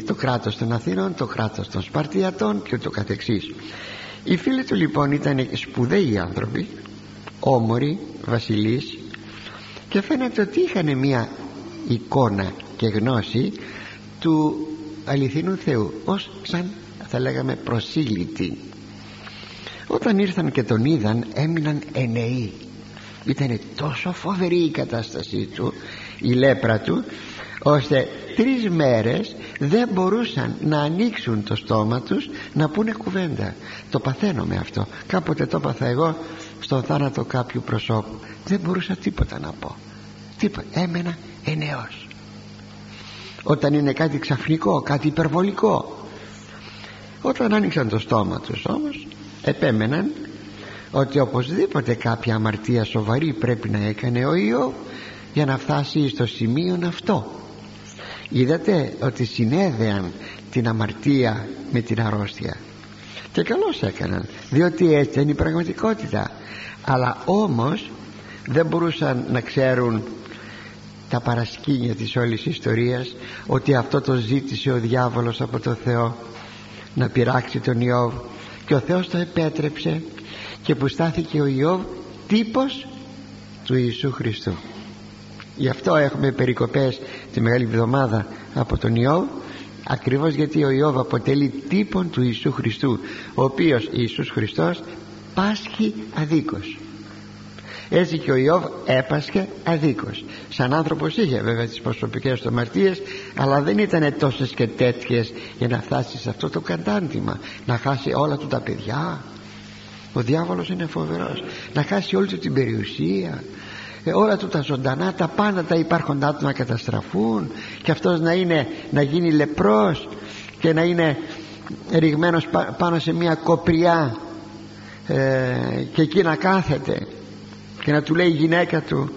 το κράτος των Αθήνων το κράτος των Σπαρτιατών και το καθεξής. Οι φίλοι του λοιπόν ήταν σπουδαίοι άνθρωποι όμοροι βασιλείς και φαίνεται ότι είχαν μια εικόνα και γνώση του αληθινού Θεού ως σαν θα λέγαμε προσήλυτοι. Όταν ήρθαν και τον είδαν έμειναν ενεοί. Ήταν τόσο φοβερή η κατάστασή του η λέπρα του ώστε τρεις μέρες δεν μπορούσαν να ανοίξουν το στόμα τους να πούνε κουβέντα. Το παθαίνω με αυτό. Κάποτε το έπαθα εγώ στον θάνατο κάποιου προσώπου. Δεν μπορούσα τίποτα να πω. Τίποτα. Έμενα ενεός. Όταν είναι κάτι ξαφνικό κάτι υπερβολικό όταν άνοιξαν το στόμα τους όμως επέμεναν ότι οπωσδήποτε κάποια αμαρτία σοβαρή πρέπει να έκανε ο Ιώβ για να φτάσει στο σημείο αυτό. Είδατε ότι συνέδεαν την αμαρτία με την αρρώστια. Και καλώς έκαναν διότι έτσι είναι η πραγματικότητα. Αλλά όμως δεν μπορούσαν να ξέρουν τα παρασκήνια της όλης ιστορίας ότι αυτό το ζήτησε ο διάβολος από το Θεό να πειράξει τον Ιώβ. Και ο Θεός το επέτρεψε και που στάθηκε ο Ιώβ τύπος του Ιησού Χριστού. Γι' αυτό έχουμε περικοπές τη Μεγάλη Εβδομάδα από τον Ιώβ ακριβώς γιατί ο Ιώβ αποτελεί τύπον του Ιησού Χριστού ο οποίος Ιησούς Χριστός πάσχει αδίκως έτσι και ο Ιώβ έπασχε αδίκως. Σαν άνθρωπος είχε βέβαια τις προσωπικές του αμαρτίες αλλά δεν ήταν τόσες και τέτοιες για να φτάσει σε αυτό το κατάντημα να χάσει όλα του τα παιδιά. Ο διάβολος είναι φοβερός. Να χάσει όλη του την περιουσία. Ε, όλα του τα ζωντανά τα πάντα τα υπάρχοντά του να καταστραφούν. Και αυτός να είναι να γίνει λεπρός και να είναι ρηγμένος πάνω σε μια κοπριά ε, και εκεί να κάθεται και να του λέει η γυναίκα του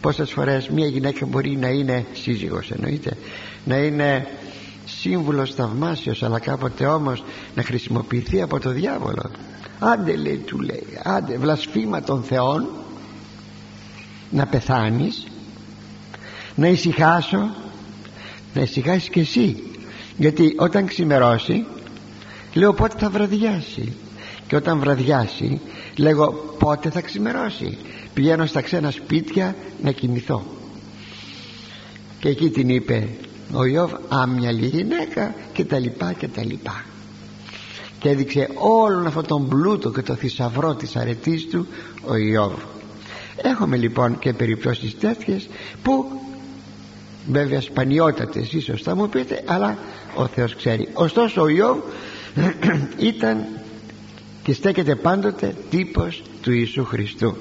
πόσες φορές μια γυναίκα μπορεί να είναι σύζυγος εννοείται να είναι σύμβουλος θαυμάσιος αλλά κάποτε όμως να χρησιμοποιηθεί από το διάβολο άντε λέει του λέει άντε βλασφήμα των θεών να πεθάνεις να ησυχάσω να ησυχάσεις και εσύ. Γιατί όταν ξημερώσει λέω πότε θα βραδιάσει και όταν βραδιάσει λέγω πότε θα ξημερώσει; Πηγαίνω στα ξένα σπίτια να κοιμηθώ. Και εκεί την είπε ο Ιώβ άμυαλη γυναίκα και τα λοιπά και τα λοιπά. Και έδειξε όλον αυτόν τον πλούτο και το θησαυρό της αρετής του ο Ιώβ. Έχουμε λοιπόν και περιπτώσεις τέτοιες που βέβαια σπανιότατες ίσως θα μου πείτε αλλά ο Θεός ξέρει. Ωστόσο ο Ιώβ ήταν και στέκεται πάντοτε τύπος του Ιησού Χριστού.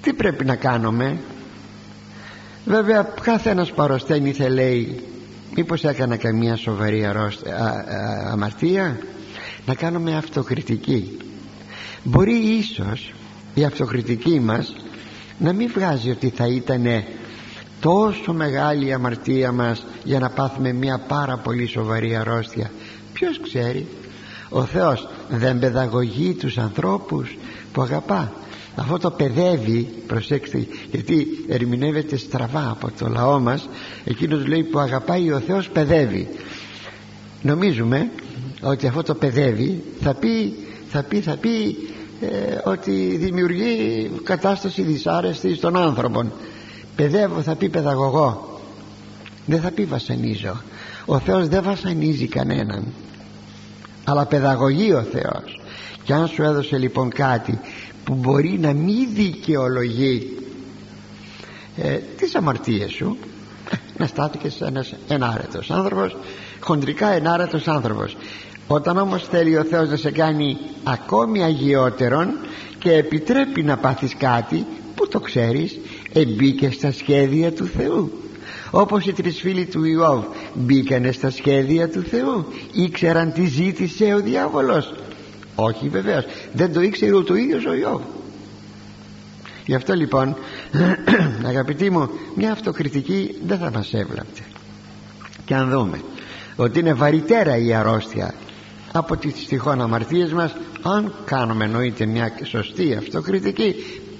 Τι πρέπει να κάνουμε; Βέβαια κάθε ένας παροσταίνει θα λέει μήπως έκανα καμία σοβαρή αμαρτία; Να κάνουμε αυτοκριτική. Μπορεί ίσως η αυτοκριτική μας να μην βγάζει ότι θα ήταν τόσο μεγάλη η αμαρτία μας για να πάθουμε μια πάρα πολύ σοβαρή αρρώστια. Ποιος ξέρει; Ο Θεός δεν παιδαγωγεί τους ανθρώπους που αγαπά. Αυτό το παιδεύει προσέξτε γιατί ερμηνεύεται στραβά από το λαό μας. Εκείνος λέει που αγαπάει ο Θεός παιδεύει. Νομίζουμε ότι αυτό το παιδεύει θα πει θα πει, θα πει ε, ότι δημιουργεί κατάσταση δυσάρεστη στον άνθρωπο παιδεύω θα πει παιδαγωγό. Δεν θα πει βασανίζω. Ο Θεός δεν βασανίζει κανέναν. Αλλά παιδαγωγεί ο Θεός. Και αν σου έδωσε λοιπόν κάτι που μπορεί να μην δικαιολογεί ε, τις αμαρτίες σου. Ε, να στάθηκες ένας ενάρετος άνθρωπος χοντρικά ενάρετος άνθρωπος. Όταν όμως θέλει ο Θεός να σε κάνει ακόμη αγιότερον και επιτρέπει να πάθεις κάτι που το ξέρεις εμπήκε στα σχέδια του Θεού. Όπως οι τρεις φίλοι του Ιώβ μπήκανε στα σχέδια του Θεού ήξεραν τι ζήτησε ο διάβολος. Όχι βεβαίως δεν το ήξερε ούτε ο ίδιος ο Ιώβ. Γι' αυτό λοιπόν αγαπητοί μου μια αυτοκριτική δεν θα μας έβλαπτε. Και αν δούμε ότι είναι βαρυτέρα η αρρώστια από τις τυχόν αμαρτίες μας αν κάνουμε εννοείται μια σωστή αυτοκριτική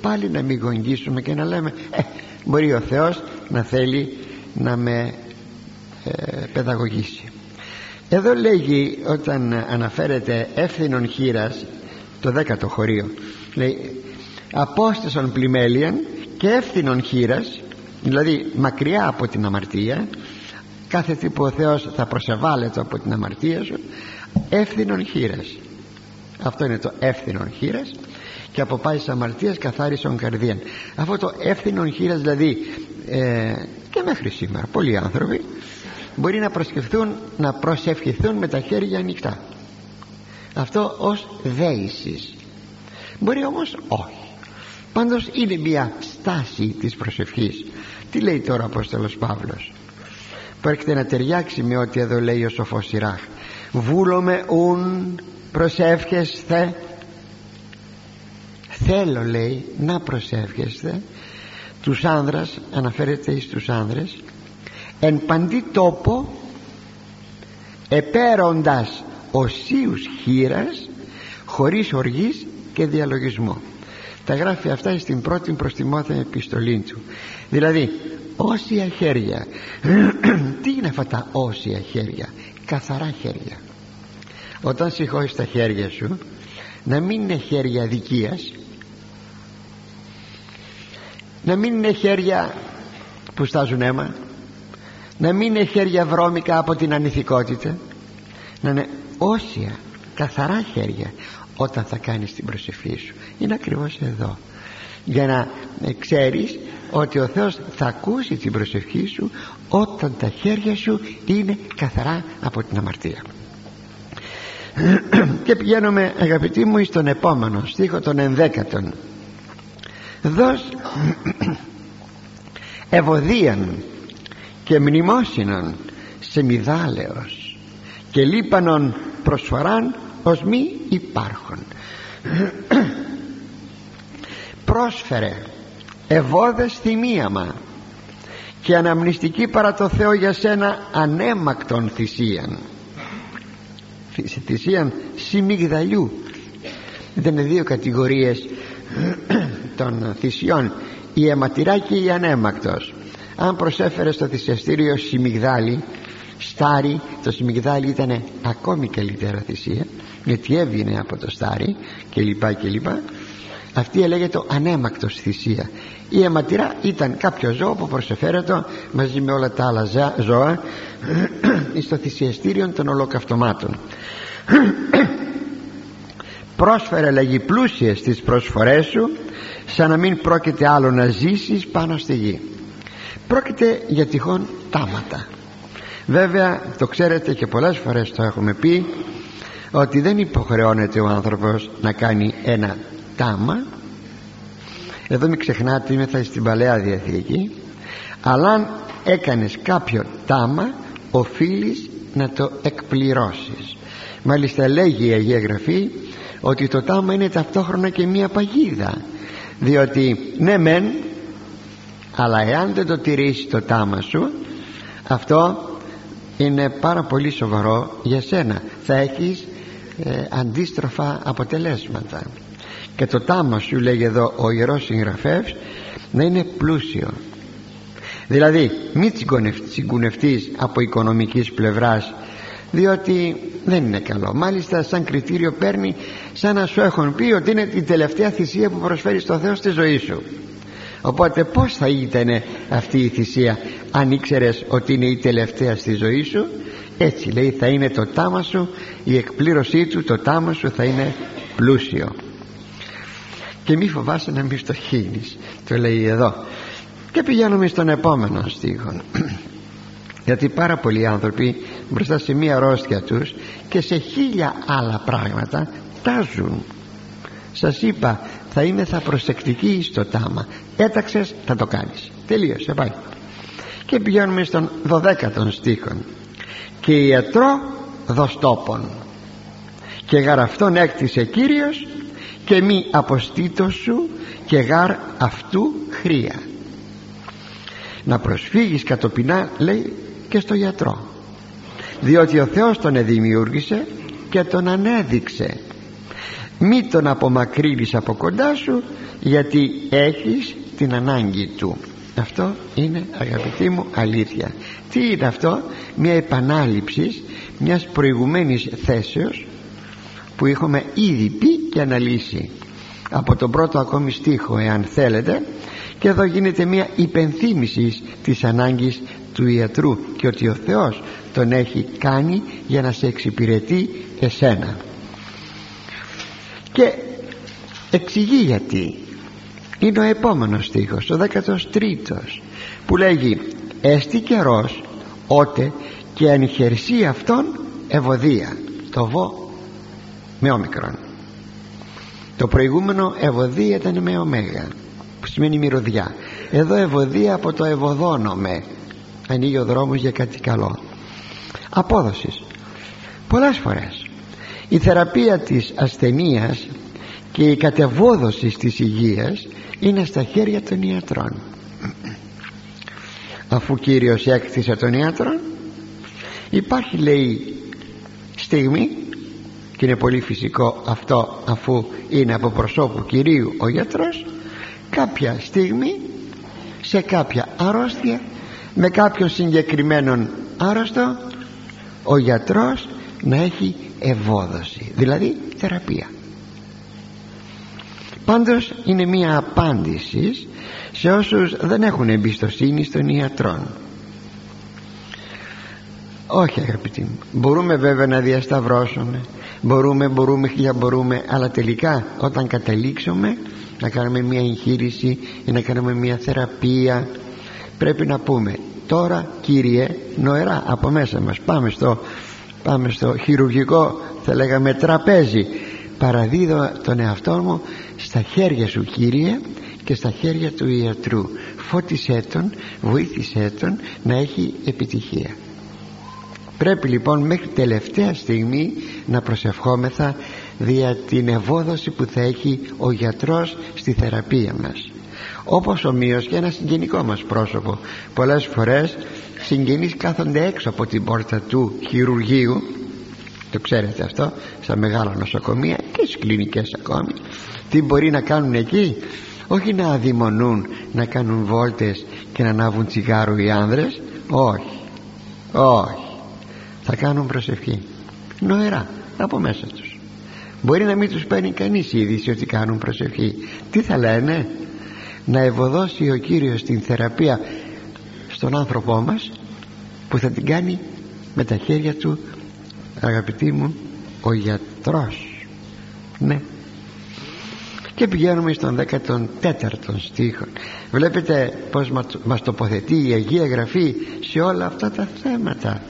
πάλι να μην γονγίσουμε και να λέμε ε, μπορεί ο Θεός να θέλει να με ε, παιδαγωγήσει εδώ λέγει όταν αναφέρεται εύθυνον χείρας το δέκατο χωρίο λέει απόστασον πλημέλιαν και εύθυνον χείρας δηλαδή μακριά από την αμαρτία κάθε τι που ο Θεός θα προσεβάλλεται από την αμαρτία σου εύθυνον χείρας αυτό είναι το εύθυνον χείρας και από πάσης αμαρτίας καθάρισον καρδίαν. Αυτό το εύθυνον χείρας δηλαδή ε, και μέχρι σήμερα πολλοί άνθρωποι μπορεί να προσκεφθούν να προσευχηθούν με τα χέρια ανοιχτά. Αυτό ως δέησης. Μπορεί όμως όχι. Πάντως είναι μια στάση της προσευχής. Τι λέει τώρα ο Απόστολος Παύλος; Που έρχεται να ταιριάξει με ό,τι εδώ λέει ο σοφός Σιράχ. Βούλομαι ουν προσεύχεσθε θέλω λέει να προσεύχεστε τους άνδρας αναφέρεται εις τους άνδρες εν παντή τόπο επέροντας οσίους χείρας χωρίς οργής και διαλογισμό. Τα γράφει αυτά στην πρώτη προς επιστολή του. Δηλαδή όσια χέρια. Τι είναι αυτά τα όσια χέρια; Καθαρά χέρια. Όταν σηκώσεις τα χέρια σου να μην είναι χέρια αδικίας να μην είναι χέρια που στάζουν αίμα να μην είναι χέρια βρώμικα από την ανηθικότητα να είναι όσια καθαρά χέρια όταν θα κάνεις την προσευχή σου. Είναι ακριβώς εδώ. Για να ξέρεις ότι ο Θεός θα ακούσει την προσευχή σου όταν τα χέρια σου είναι καθαρά από την αμαρτία. Και πηγαίνουμε αγαπητοί μου στον επόμενο στίχο των ενδέκατων δώσ ευωδίαν και μνημόσυνον σε μυδάλεως και λίπανον προσφοράν ως μη υπάρχον. Πρόσφερε ευώδες θυμίαμα και αναμνηστική παρά το Θεό για σένα ανέμακτον θυσίαν. Θυσίαν σημιγδαλιού δεν είναι δύο κατηγορίες των θυσιών. Η αιματηρά και η ανέμακτος. Αν προσέφερε στο θυσιαστήριο σημιγδάλι στάρι το σιμιγδάλι ήταν ακόμη καλύτερα θυσία γιατί έβγαινε από το στάρι και λοιπά και λοιπά αυτή έλεγεται ανέμακτος θυσία. Η αιματηρά ήταν κάποιο ζώο που προσεφέρετο μαζί με όλα τα άλλα ζώα στο θυσιαστήριο των ολοκαυτωμάτων. Πρόσφερε λέγει πλούσιες τις προσφορές σου σαν να μην πρόκειται άλλο να ζήσεις πάνω στη γη. Πρόκειται για τυχόν τάματα. Βέβαια το ξέρετε και πολλές φορές το έχουμε πει ότι δεν υποχρεώνεται ο άνθρωπος να κάνει ένα τάμα. Εδώ μην ξεχνάτε είμαι θα στην Παλαιά Διαθήκη. Αλλά αν έκανες κάποιο τάμα οφείλεις να το εκπληρώσεις. Μάλιστα λέγει η Αγία Γραφή ότι το τάμα είναι ταυτόχρονα και μία παγίδα διότι ναι μεν αλλά εάν δεν το τηρήσει το τάμα σου αυτό είναι πάρα πολύ σοβαρό για σένα. Θα έχεις ε, αντίστροφα αποτελέσματα. Και το τάμα σου λέγει εδώ ο Ιερός Συγγραφεύς να είναι πλούσιο. Δηλαδή μην τσιγκουνευτείς από οικονομικής πλευράς διότι δεν είναι καλό. Μάλιστα σαν κριτήριο παίρνει σαν να σου έχουν πει ότι είναι η τελευταία θυσία που προσφέρει στο Θεό στη ζωή σου. Οπότε πως θα ήταν αυτή η θυσία αν ήξερες ότι είναι η τελευταία στη ζωή σου; Έτσι λέει θα είναι το τάμα σου η εκπλήρωσή του το τάμα σου θα είναι πλούσιο. Και μη φοβάσαι να μην φτωχύνεις το λέει εδώ. Και πηγαίνουμε στον επόμενο στίχο. Γιατί πάρα πολλοί άνθρωποι μπροστά σε μία αρρώστια τους και σε χίλια άλλα πράγματα τάζουν σας είπα θα είμαι θα προσεκτική στο τάμα. Έταξες θα το κάνεις. Τελείωσε πάει. Και πηγαίνουμε στον 12ο στίχο και ιατρό δοστόπων και γαραφτόν έκτισε Κύριος και μη αποστήτω σου και γάρ αυτού χρία. Να προσφύγεις κατοπινά λέει και στο γιατρό. Διότι ο Θεός τον εδημιούργησε και τον ανέδειξε μη τον απομακρύνεις από κοντά σου γιατί έχεις την ανάγκη του. Αυτό είναι αγαπητή μου αλήθεια. Τι είναι αυτό; Μια επανάληψη μιας προηγουμένης θέσεως που είχαμε ήδη πει και αναλύσει. Από τον πρώτο ακόμη στίχο εάν θέλετε και εδώ γίνεται μια υπενθύμηση της ανάγκης του ιατρού και ότι ο Θεός τον έχει κάνει για να σε εξυπηρετεί εσένα και εξηγεί γιατί. Είναι ο επόμενος στίχος ο 13ος που λέγει «Έστι καιρός ότε και αν χερσί αυτόν ευωδία το βο με όμικρον. Το προηγούμενο ευωδία ήταν με ωμέγα που σημαίνει μυρωδιά. Εδώ ευωδία από το ευωδόνομαι ανοίγει ο δρόμος για κάτι καλό. Απόδοσης. Πολλές φορές η θεραπεία της ασθενείας και η κατεβόδοση της υγείας είναι στα χέρια των ιατρών. Αφού Κύριος έκτισε τον ιατρών υπάρχει λέει στιγμή και είναι πολύ φυσικό αυτό αφού είναι από προσώπου Κυρίου ο γιατρός κάποια στιγμή σε κάποια αρρώστια με κάποιον συγκεκριμένον άρρωστο ο γιατρός να έχει ευόδοση δηλαδή θεραπεία. Πάντως είναι μια απάντηση σε όσους δεν έχουν εμπιστοσύνη στον ιατρών όχι αγαπητοί μου. Μπορούμε βέβαια να διασταυρώσουμε. Μπορούμε, μπορούμε, χιλιά μπορούμε αλλά τελικά όταν καταλήξουμε να κάνουμε μια εγχείρηση ή να κάνουμε μια θεραπεία πρέπει να πούμε τώρα Κύριε νοερά από μέσα μας πάμε στο, πάμε στο χειρουργικό θα λέγαμε τραπέζι. Παραδίδω τον εαυτό μου στα χέρια σου Κύριε και στα χέρια του ιατρού. Φώτισέ τον, βοήθησέ τον να έχει επιτυχία. Πρέπει λοιπόν μέχρι τελευταία στιγμή να προσευχόμεθα δια την ευόδοση που θα έχει ο γιατρός στη θεραπεία μας. Όπως ομοίως και ένα συγγενικό μας πρόσωπο πολλές φορές συγγενείς κάθονται έξω από την πόρτα του χειρουργείου. Το ξέρετε αυτό στα μεγάλα νοσοκομεία και στις κλινικές ακόμη. Τι μπορεί να κάνουν εκεί; Όχι να αδειμονούν να κάνουν βόλτες και να ανάβουν τσιγάρο οι άνδρες. Όχι. Όχι. Θα κάνουν προσευχή. Νοερά από μέσα τους. Μπορεί να μην τους παίρνει κανείς η είδηση ότι κάνουν προσευχή. Τι θα λένε; Να ευωδώσει ο Κύριος την θεραπεία στον άνθρωπό μας που θα την κάνει με τα χέρια του αγαπητοί μου ο γιατρός. Ναι. Και πηγαίνουμε στον 14ο στίχο. Βλέπετε πως μας τοποθετεί η Αγία Γραφή σε όλα αυτά τα θέματα.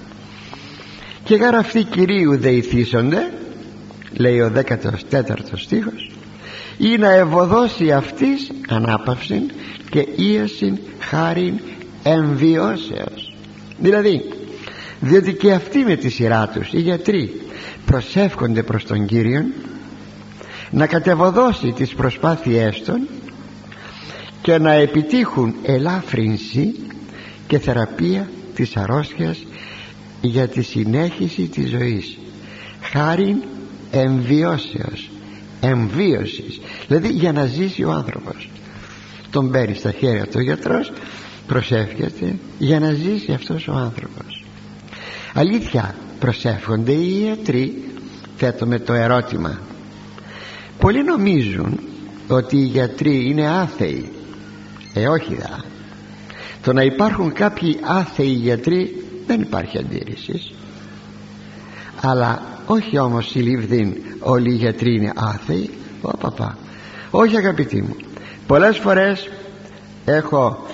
Και γραφτεί Κυρίου δεηθήσονται λέει ο 14ο στίχος ή να ευωδώσει αυτής ανάπαυση και ίασιν χάριν εμβιώσεως. Δηλαδή διότι και αυτοί με τη σειρά τους οι γιατροί προσεύχονται προς τον Κύριο να κατεβοδώσει τις προσπάθειές των και να επιτύχουν ελάφρυνση και θεραπεία της αρρώστιας για τη συνέχιση της ζωής. Χάριν εμβιώσεως εμβίωσης. Δηλαδή για να ζήσει ο άνθρωπος. Τον παίρνει στα χέρια του ο γιατρός προσεύχεται για να ζήσει αυτός ο άνθρωπος. Αλήθεια προσεύχονται οι ιατροί. Θέτω με το ερώτημα. Πολλοί νομίζουν ότι οι γιατροί είναι άθεοι. Ε όχι δα. Το να υπάρχουν κάποιοι άθεοι γιατροί δεν υπάρχει αντίρρησης. Αλλά όχι όμως συλλήβδην όλοι οι γιατροί είναι άθεοι. Ω, παπά. όχι αγαπητοί μου. Πολλές φορές έχω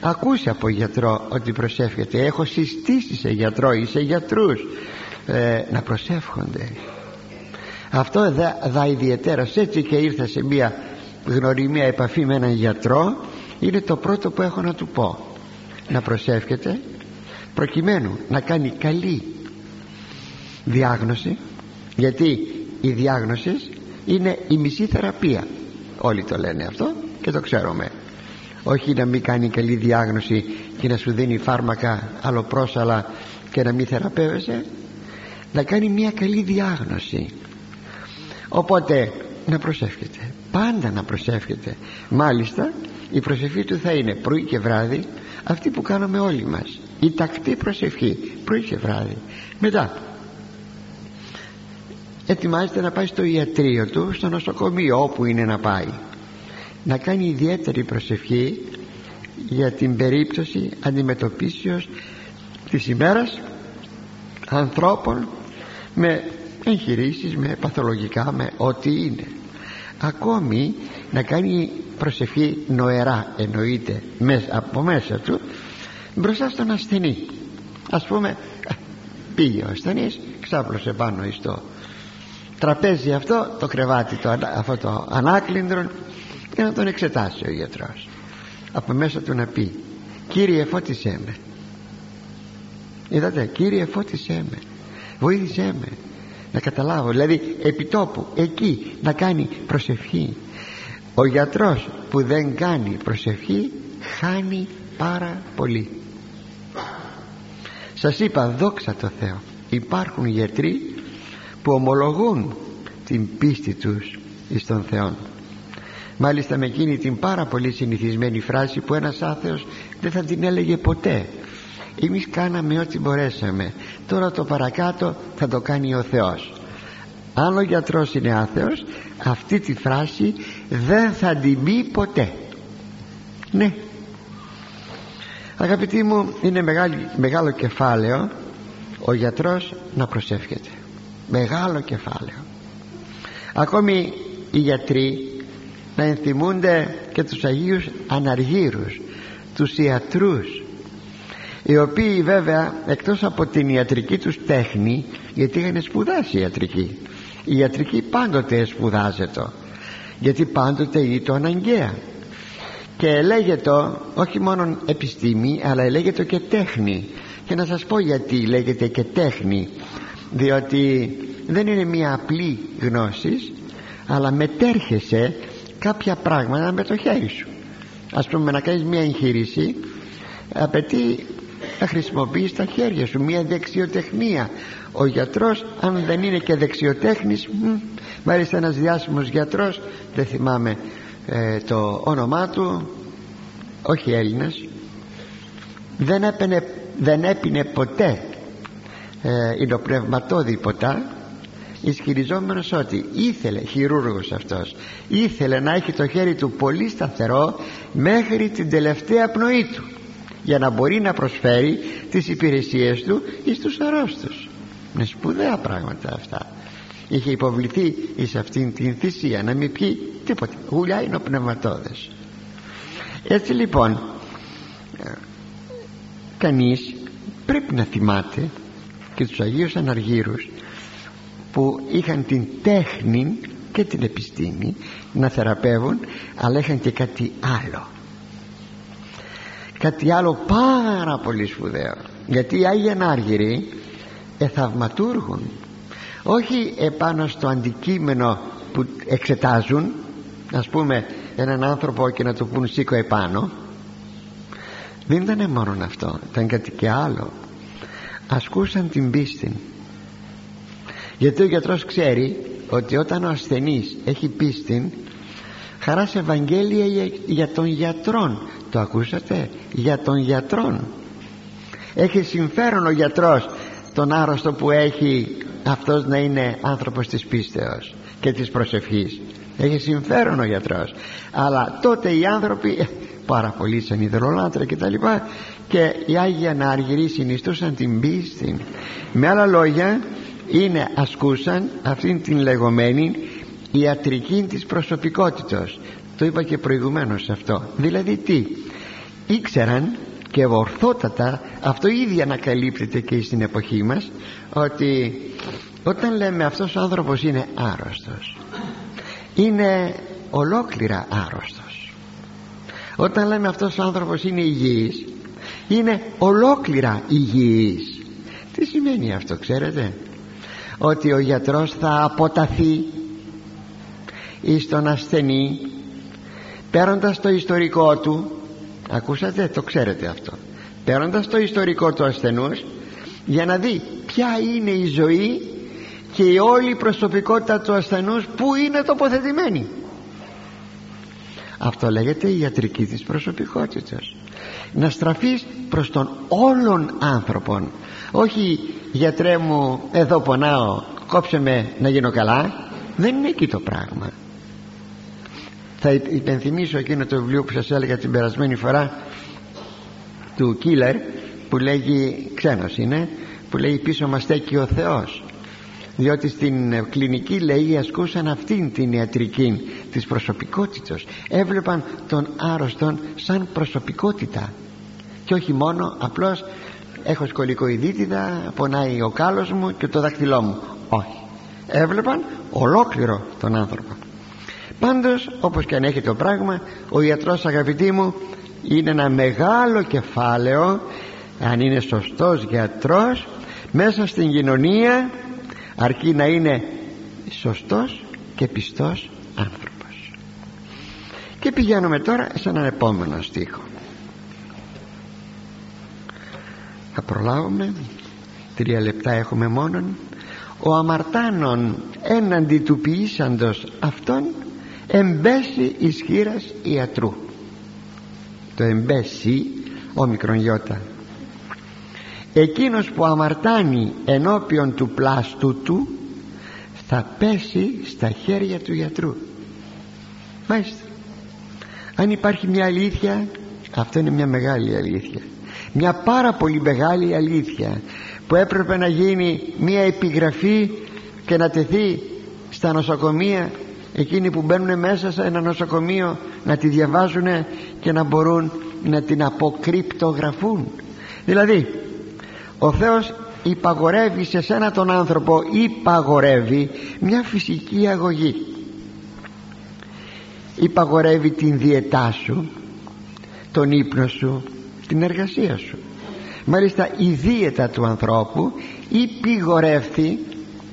ακούσει από γιατρό ότι προσεύχεται. Έχω συστήσει σε γιατρό ή σε γιατρούς ε, να προσεύχονται. Αυτό δα, δα ιδιαίτερα έτσι και ήρθα σε μια γνωριμία επαφή με έναν γιατρό είναι το πρώτο που έχω να του πω. Να προσεύχεται προκειμένου να κάνει καλή διάγνωση γιατί η διάγνωση είναι η μισή θεραπεία. Όλοι το λένε αυτό και το ξέρουμε όχι να μην κάνει καλή διάγνωση και να σου δίνει φάρμακα αλλοπρόσαλα και να μην θεραπεύεσαι να κάνει μια καλή διάγνωση. Οπότε να προσεύχεται. Πάντα να προσεύχεται. Μάλιστα η προσευχή του θα είναι πρωί και βράδυ αυτή που κάνουμε όλοι μας. Η τακτή προσευχή πρωί και βράδυ. Μετά ετοιμάζεται να πάει στο ιατρείο του στο νοσοκομείο όπου είναι να πάει να κάνει ιδιαίτερη προσευχή για την περίπτωση αντιμετωπίσεως της ημέρας ανθρώπων με εγχειρήσεις, με παθολογικά, με ό,τι είναι. Ακόμη να κάνει προσευχή νοερά εννοείται από μέσα του μπροστά στον ασθενή. Ας πούμε πήγε ο ασθενής ξάπλωσε πάνω στο τραπέζι αυτό το κρεβάτι το, αυτό το ανάκλυντρο και να τον εξετάσει ο γιατρός. Από μέσα του να πει Κύριε φώτισέ με είδατε Κύριε φώτισέ με βοήθησέ με να καταλάβω δηλαδή επιτόπου εκεί να κάνει προσευχή. Ο γιατρός που δεν κάνει προσευχή χάνει πάρα πολύ. Σας είπα δόξα τω Θεώ υπάρχουν γιατροί που ομολογούν την πίστη τους εις τον Θεό μάλιστα με εκείνη την πάρα πολύ συνηθισμένη φράση που ένας άθεος δεν θα την έλεγε ποτέ. Εμείς κάναμε ό,τι μπορέσαμε. Τώρα το παρακάτω θα το κάνει ο Θεός αν ο γιατρός είναι άθεος αυτή τη φράση δεν θα την πει ποτέ. Ναι. Αγαπητοί μου είναι μεγάλο κεφάλαιο ο γιατρός να προσεύχεται. Μεγάλο κεφάλαιο. Ακόμη οι γιατροί να ενθυμούνται και τους Αγίους Αναργύρους τους ιατρούς οι οποίοι βέβαια εκτός από την ιατρική τους τέχνη γιατί είχαν σπουδάσει ιατρική η ιατρική πάντοτε σπουδάζεται γιατί πάντοτε ήταν αναγκαία. Και λέγεται όχι μόνο επιστήμη αλλά λέγεται και τέχνη. Και να σας πω γιατί λέγεται και τέχνη. Διότι δεν είναι μια απλή γνώσης αλλά μετέρχεσαι κάποια πράγματα με το χέρι σου. Ας πούμε να κάνεις μια εγχείρηση απαιτεί να χρησιμοποιείς τα χέρια σου μια δεξιοτεχνία. Ο γιατρός αν δεν είναι και δεξιοτέχνης μάλιστα ένας διάσημος γιατρός δεν θυμάμαι ε, το όνομά του όχι Έλληνας δεν έπαινε, δεν έπινε ποτέ ε, ποτά ισχυριζόμενος ότι ήθελε χειρούργος αυτός ήθελε να έχει το χέρι του πολύ σταθερό μέχρι την τελευταία πνοή του για να μπορεί να προσφέρει τις υπηρεσίες του εις τους αρρώστους. Είναι σπουδαία πράγματα αυτά. Είχε υποβληθεί εις αυτήν την θυσία να μην πει τίποτα γουλιά είναι ο πνευματόδες έτσι λοιπόν κανείς πρέπει να θυμάται και τους Αγίους Αναργύρους που είχαν την τέχνη και την επιστήμη να θεραπεύουν αλλά είχαν και κάτι άλλο. Κάτι άλλο πάρα πολύ σπουδαίο. Γιατί οι Άγιοι Ανάργυροι εθαυματούργουν όχι επάνω στο αντικείμενο που εξετάζουν ας πούμε έναν άνθρωπο και να του πούν σήκω επάνω δεν ήταν μόνο αυτό ήταν κάτι και άλλο. Ασκούσαν την πίστη γιατί ο γιατρός ξέρει ότι όταν ο ασθενής έχει πίστη χαράς Ευαγγέλια για τον γιατρόν. Το ακούσατε; Για τον γιατρόν. Έχει συμφέρον ο γιατρός τον άρρωστο που έχει αυτός να είναι άνθρωπος της πίστεως και της προσευχής. Έχει συμφέρον ο γιατρός. Αλλά τότε οι άνθρωποι ε, πάρα πολλοί σαν υδρολάτρα και τα λοιπά και οι Άγιοι Ανάργυροι συνιστούσαν την πίστη. Με άλλα λόγια είναι ασκούσαν αυτήν την λεγόμενη ιατρική της προσωπικότητας το είπα και προηγουμένως αυτό. Δηλαδή τι; Ήξεραν και ορθότατα αυτό ήδη ανακαλύπτεται και στην εποχή μας ότι όταν λέμε αυτός ο άνθρωπος είναι άρρωστος είναι ολόκληρα άρρωστος. Όταν λέμε αυτός ο άνθρωπος είναι υγιής είναι ολόκληρα υγιής. Τι σημαίνει αυτό ξέρετε; Ότι ο γιατρός θα αποταθεί εις τον ασθενή παίρνοντας το ιστορικό του ακούσατε το ξέρετε αυτό παίρνοντας το ιστορικό του ασθενούς για να δει ποια είναι η ζωή και η όλη προσωπικότητα του ασθενούς που είναι τοποθετημένη. Αυτό λέγεται η ιατρική της προσωπικότητας. Να στραφείς προς τον όλων άνθρωπον όχι γιατρέ μου εδώ πονάω. Κόψε με να γίνω καλά. Δεν είναι εκεί το πράγμα. Θα υπενθυμίσω εκείνο το βιβλίο που σας έλεγα την περασμένη φορά του Κίλερ που λέγει ξένος είναι που λέει πίσω μας στέκει ο Θεός διότι στην κλινική λέει ασκούσαν αυτήν την ιατρική της προσωπικότητας έβλεπαν τον άρρωστον σαν προσωπικότητα. Και όχι μόνο απλώς έχω σκολικοειδίτιδα πονάει ο κάλος μου και το δάχτυλό μου. Όχι. Έβλεπαν ολόκληρο τον άνθρωπο. Πάντως όπως και αν έχει το πράγμα ο ιατρός αγαπητοί μου είναι ένα μεγάλο κεφάλαιο αν είναι σωστός γιατρός μέσα στην κοινωνία αρκεί να είναι σωστός και πιστός άνθρωπος. Και πηγαίνουμε τώρα σε έναν επόμενο στίχο θα προλάβουμε. Τρία λεπτά έχουμε μόνον. Ο αμαρτάνων έναντι του ποιήσαντος αυτόν εμπέσει ισχύρας ιατρού. Το εμπέσει ο μικρονιώτα εκείνος που αμαρτάνει ενώπιον του πλάστου του θα πέσει στα χέρια του γιατρού. Μάλιστα. Αν υπάρχει μια αλήθεια αυτό είναι μια μεγάλη αλήθεια μια πάρα πολύ μεγάλη αλήθεια που έπρεπε να γίνει μια επιγραφή και να τεθεί στα νοσοκομεία εκείνοι που μπαίνουν μέσα σε ένα νοσοκομείο να τη διαβάζουν και να μπορούν να την αποκρυπτογραφούν. Δηλαδή ο Θεός υπαγορεύει σε σένα τον άνθρωπο υπαγορεύει μια φυσική αγωγή. Υπαγορεύει την διαιτά σου τον ύπνο σου την εργασία σου. Μάλιστα η δίαιτα του ανθρώπου υπηγορεύθη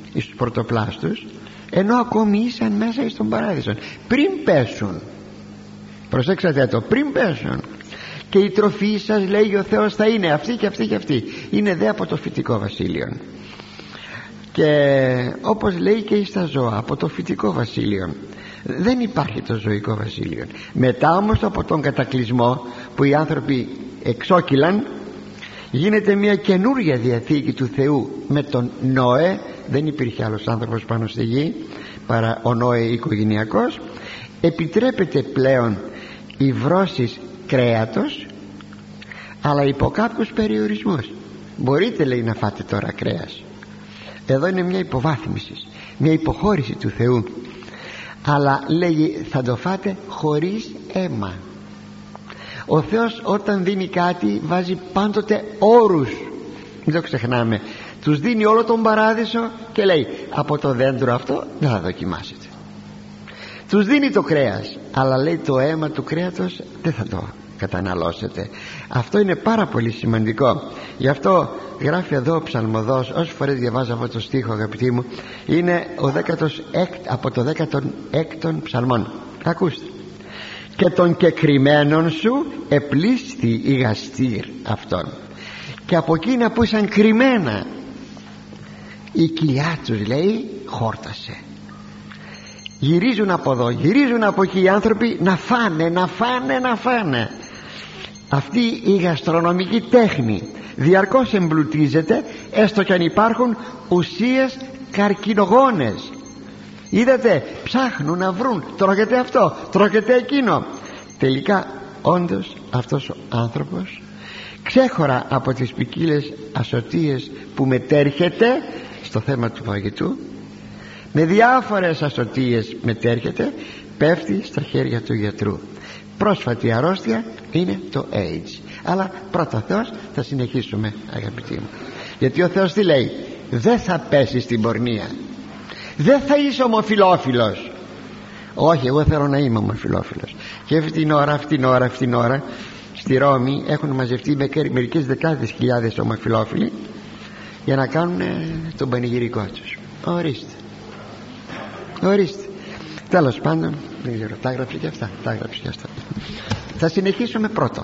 στους πρωτοπλάστους ενώ ακόμη ήσαν μέσα στον παράδεισο πριν πέσουν προσέξατε το πριν πέσουν και η τροφή σας λέει ο Θεός θα είναι αυτή και αυτή και αυτή είναι δε από το φυτικό βασίλειο και όπως λέει και στα ζώα από το φυτικό βασίλειο δεν υπάρχει το ζωικό βασίλειο μετά όμως από τον κατακλυσμό που οι άνθρωποι εξόκυλαν γίνεται μια καινούργια διαθήκη του Θεού με τον Νόε. Δεν υπήρχε άλλος άνθρωπος πάνω στη γη παρά ο Νόε οικογενειακός. Επιτρέπεται πλέον η βρώσεις κρέατος αλλά υπό κάποιους περιορισμούς. Μπορείτε λέει να φάτε τώρα κρέας. Εδώ είναι μια υποβάθμιση μια υποχώρηση του Θεού. Αλλά λέγει θα το φάτε χωρίς αίμα ο Θεός όταν δίνει κάτι βάζει πάντοτε όρους. Μην το ξεχνάμε. Τους δίνει όλο τον παράδεισο και λέει από το δέντρο αυτό δεν θα δοκιμάσετε τους δίνει το κρέας αλλά λέει το αίμα του κρέατος δεν θα το καταναλώσετε αυτό είναι πάρα πολύ σημαντικό. Γι' αυτό γράφει εδώ ο ψαλμοδός όσες φορές διαβάζω αυτό το στίχο αγαπητοί μου είναι ο 16, από το 16ο ψαλμόν. Ακούστε και των κεκριμένων σου επλήστη η γαστήρ αυτών και από εκείνα που ήσαν κρυμμένα η κοιλιά τους λέει χόρτασε. Γυρίζουν από εδώ γυρίζουν από εκεί οι άνθρωποι να φάνε να φάνε να φάνε. Αυτή η γαστρονομική τέχνη διαρκώς εμπλουτίζεται έστω και αν υπάρχουν ουσίες καρκινογόνες είδατε ψάχνουν να βρουν. Τρώγεται αυτό τρώγεται εκείνο. Τελικά όντως αυτός ο άνθρωπος ξέχωρα από τις ποικίλες ασωτίες που μετέρχεται στο θέμα του φαγητού με διάφορες ασωτίες μετέρχεται πέφτει στα χέρια του γιατρού. Πρόσφατη αρρώστια είναι το AIDS. Αλλά πρώτα Θεός θα συνεχίσουμε αγαπητοί μου. Γιατί ο Θεός τι λέει; Δεν θα πέσει στην πορνεία δεν θα είσαι ομοφιλόφιλος όχι εγώ θέλω να είμαι ομοφιλόφιλος και αυτή την ώρα αυτή την ώρα αυτή την ώρα στη Ρώμη έχουν μαζευτεί μερικές δεκάδες χιλιάδες ομοφιλόφιλοι για να κάνουν τον πανηγυρικό τους. Ορίστε. Ορίστε. Τέλος πάντων δεν ξέρω τα έγραψε και αυτά τα έγραψε και αυτά. Θα συνεχίσουμε πρώτο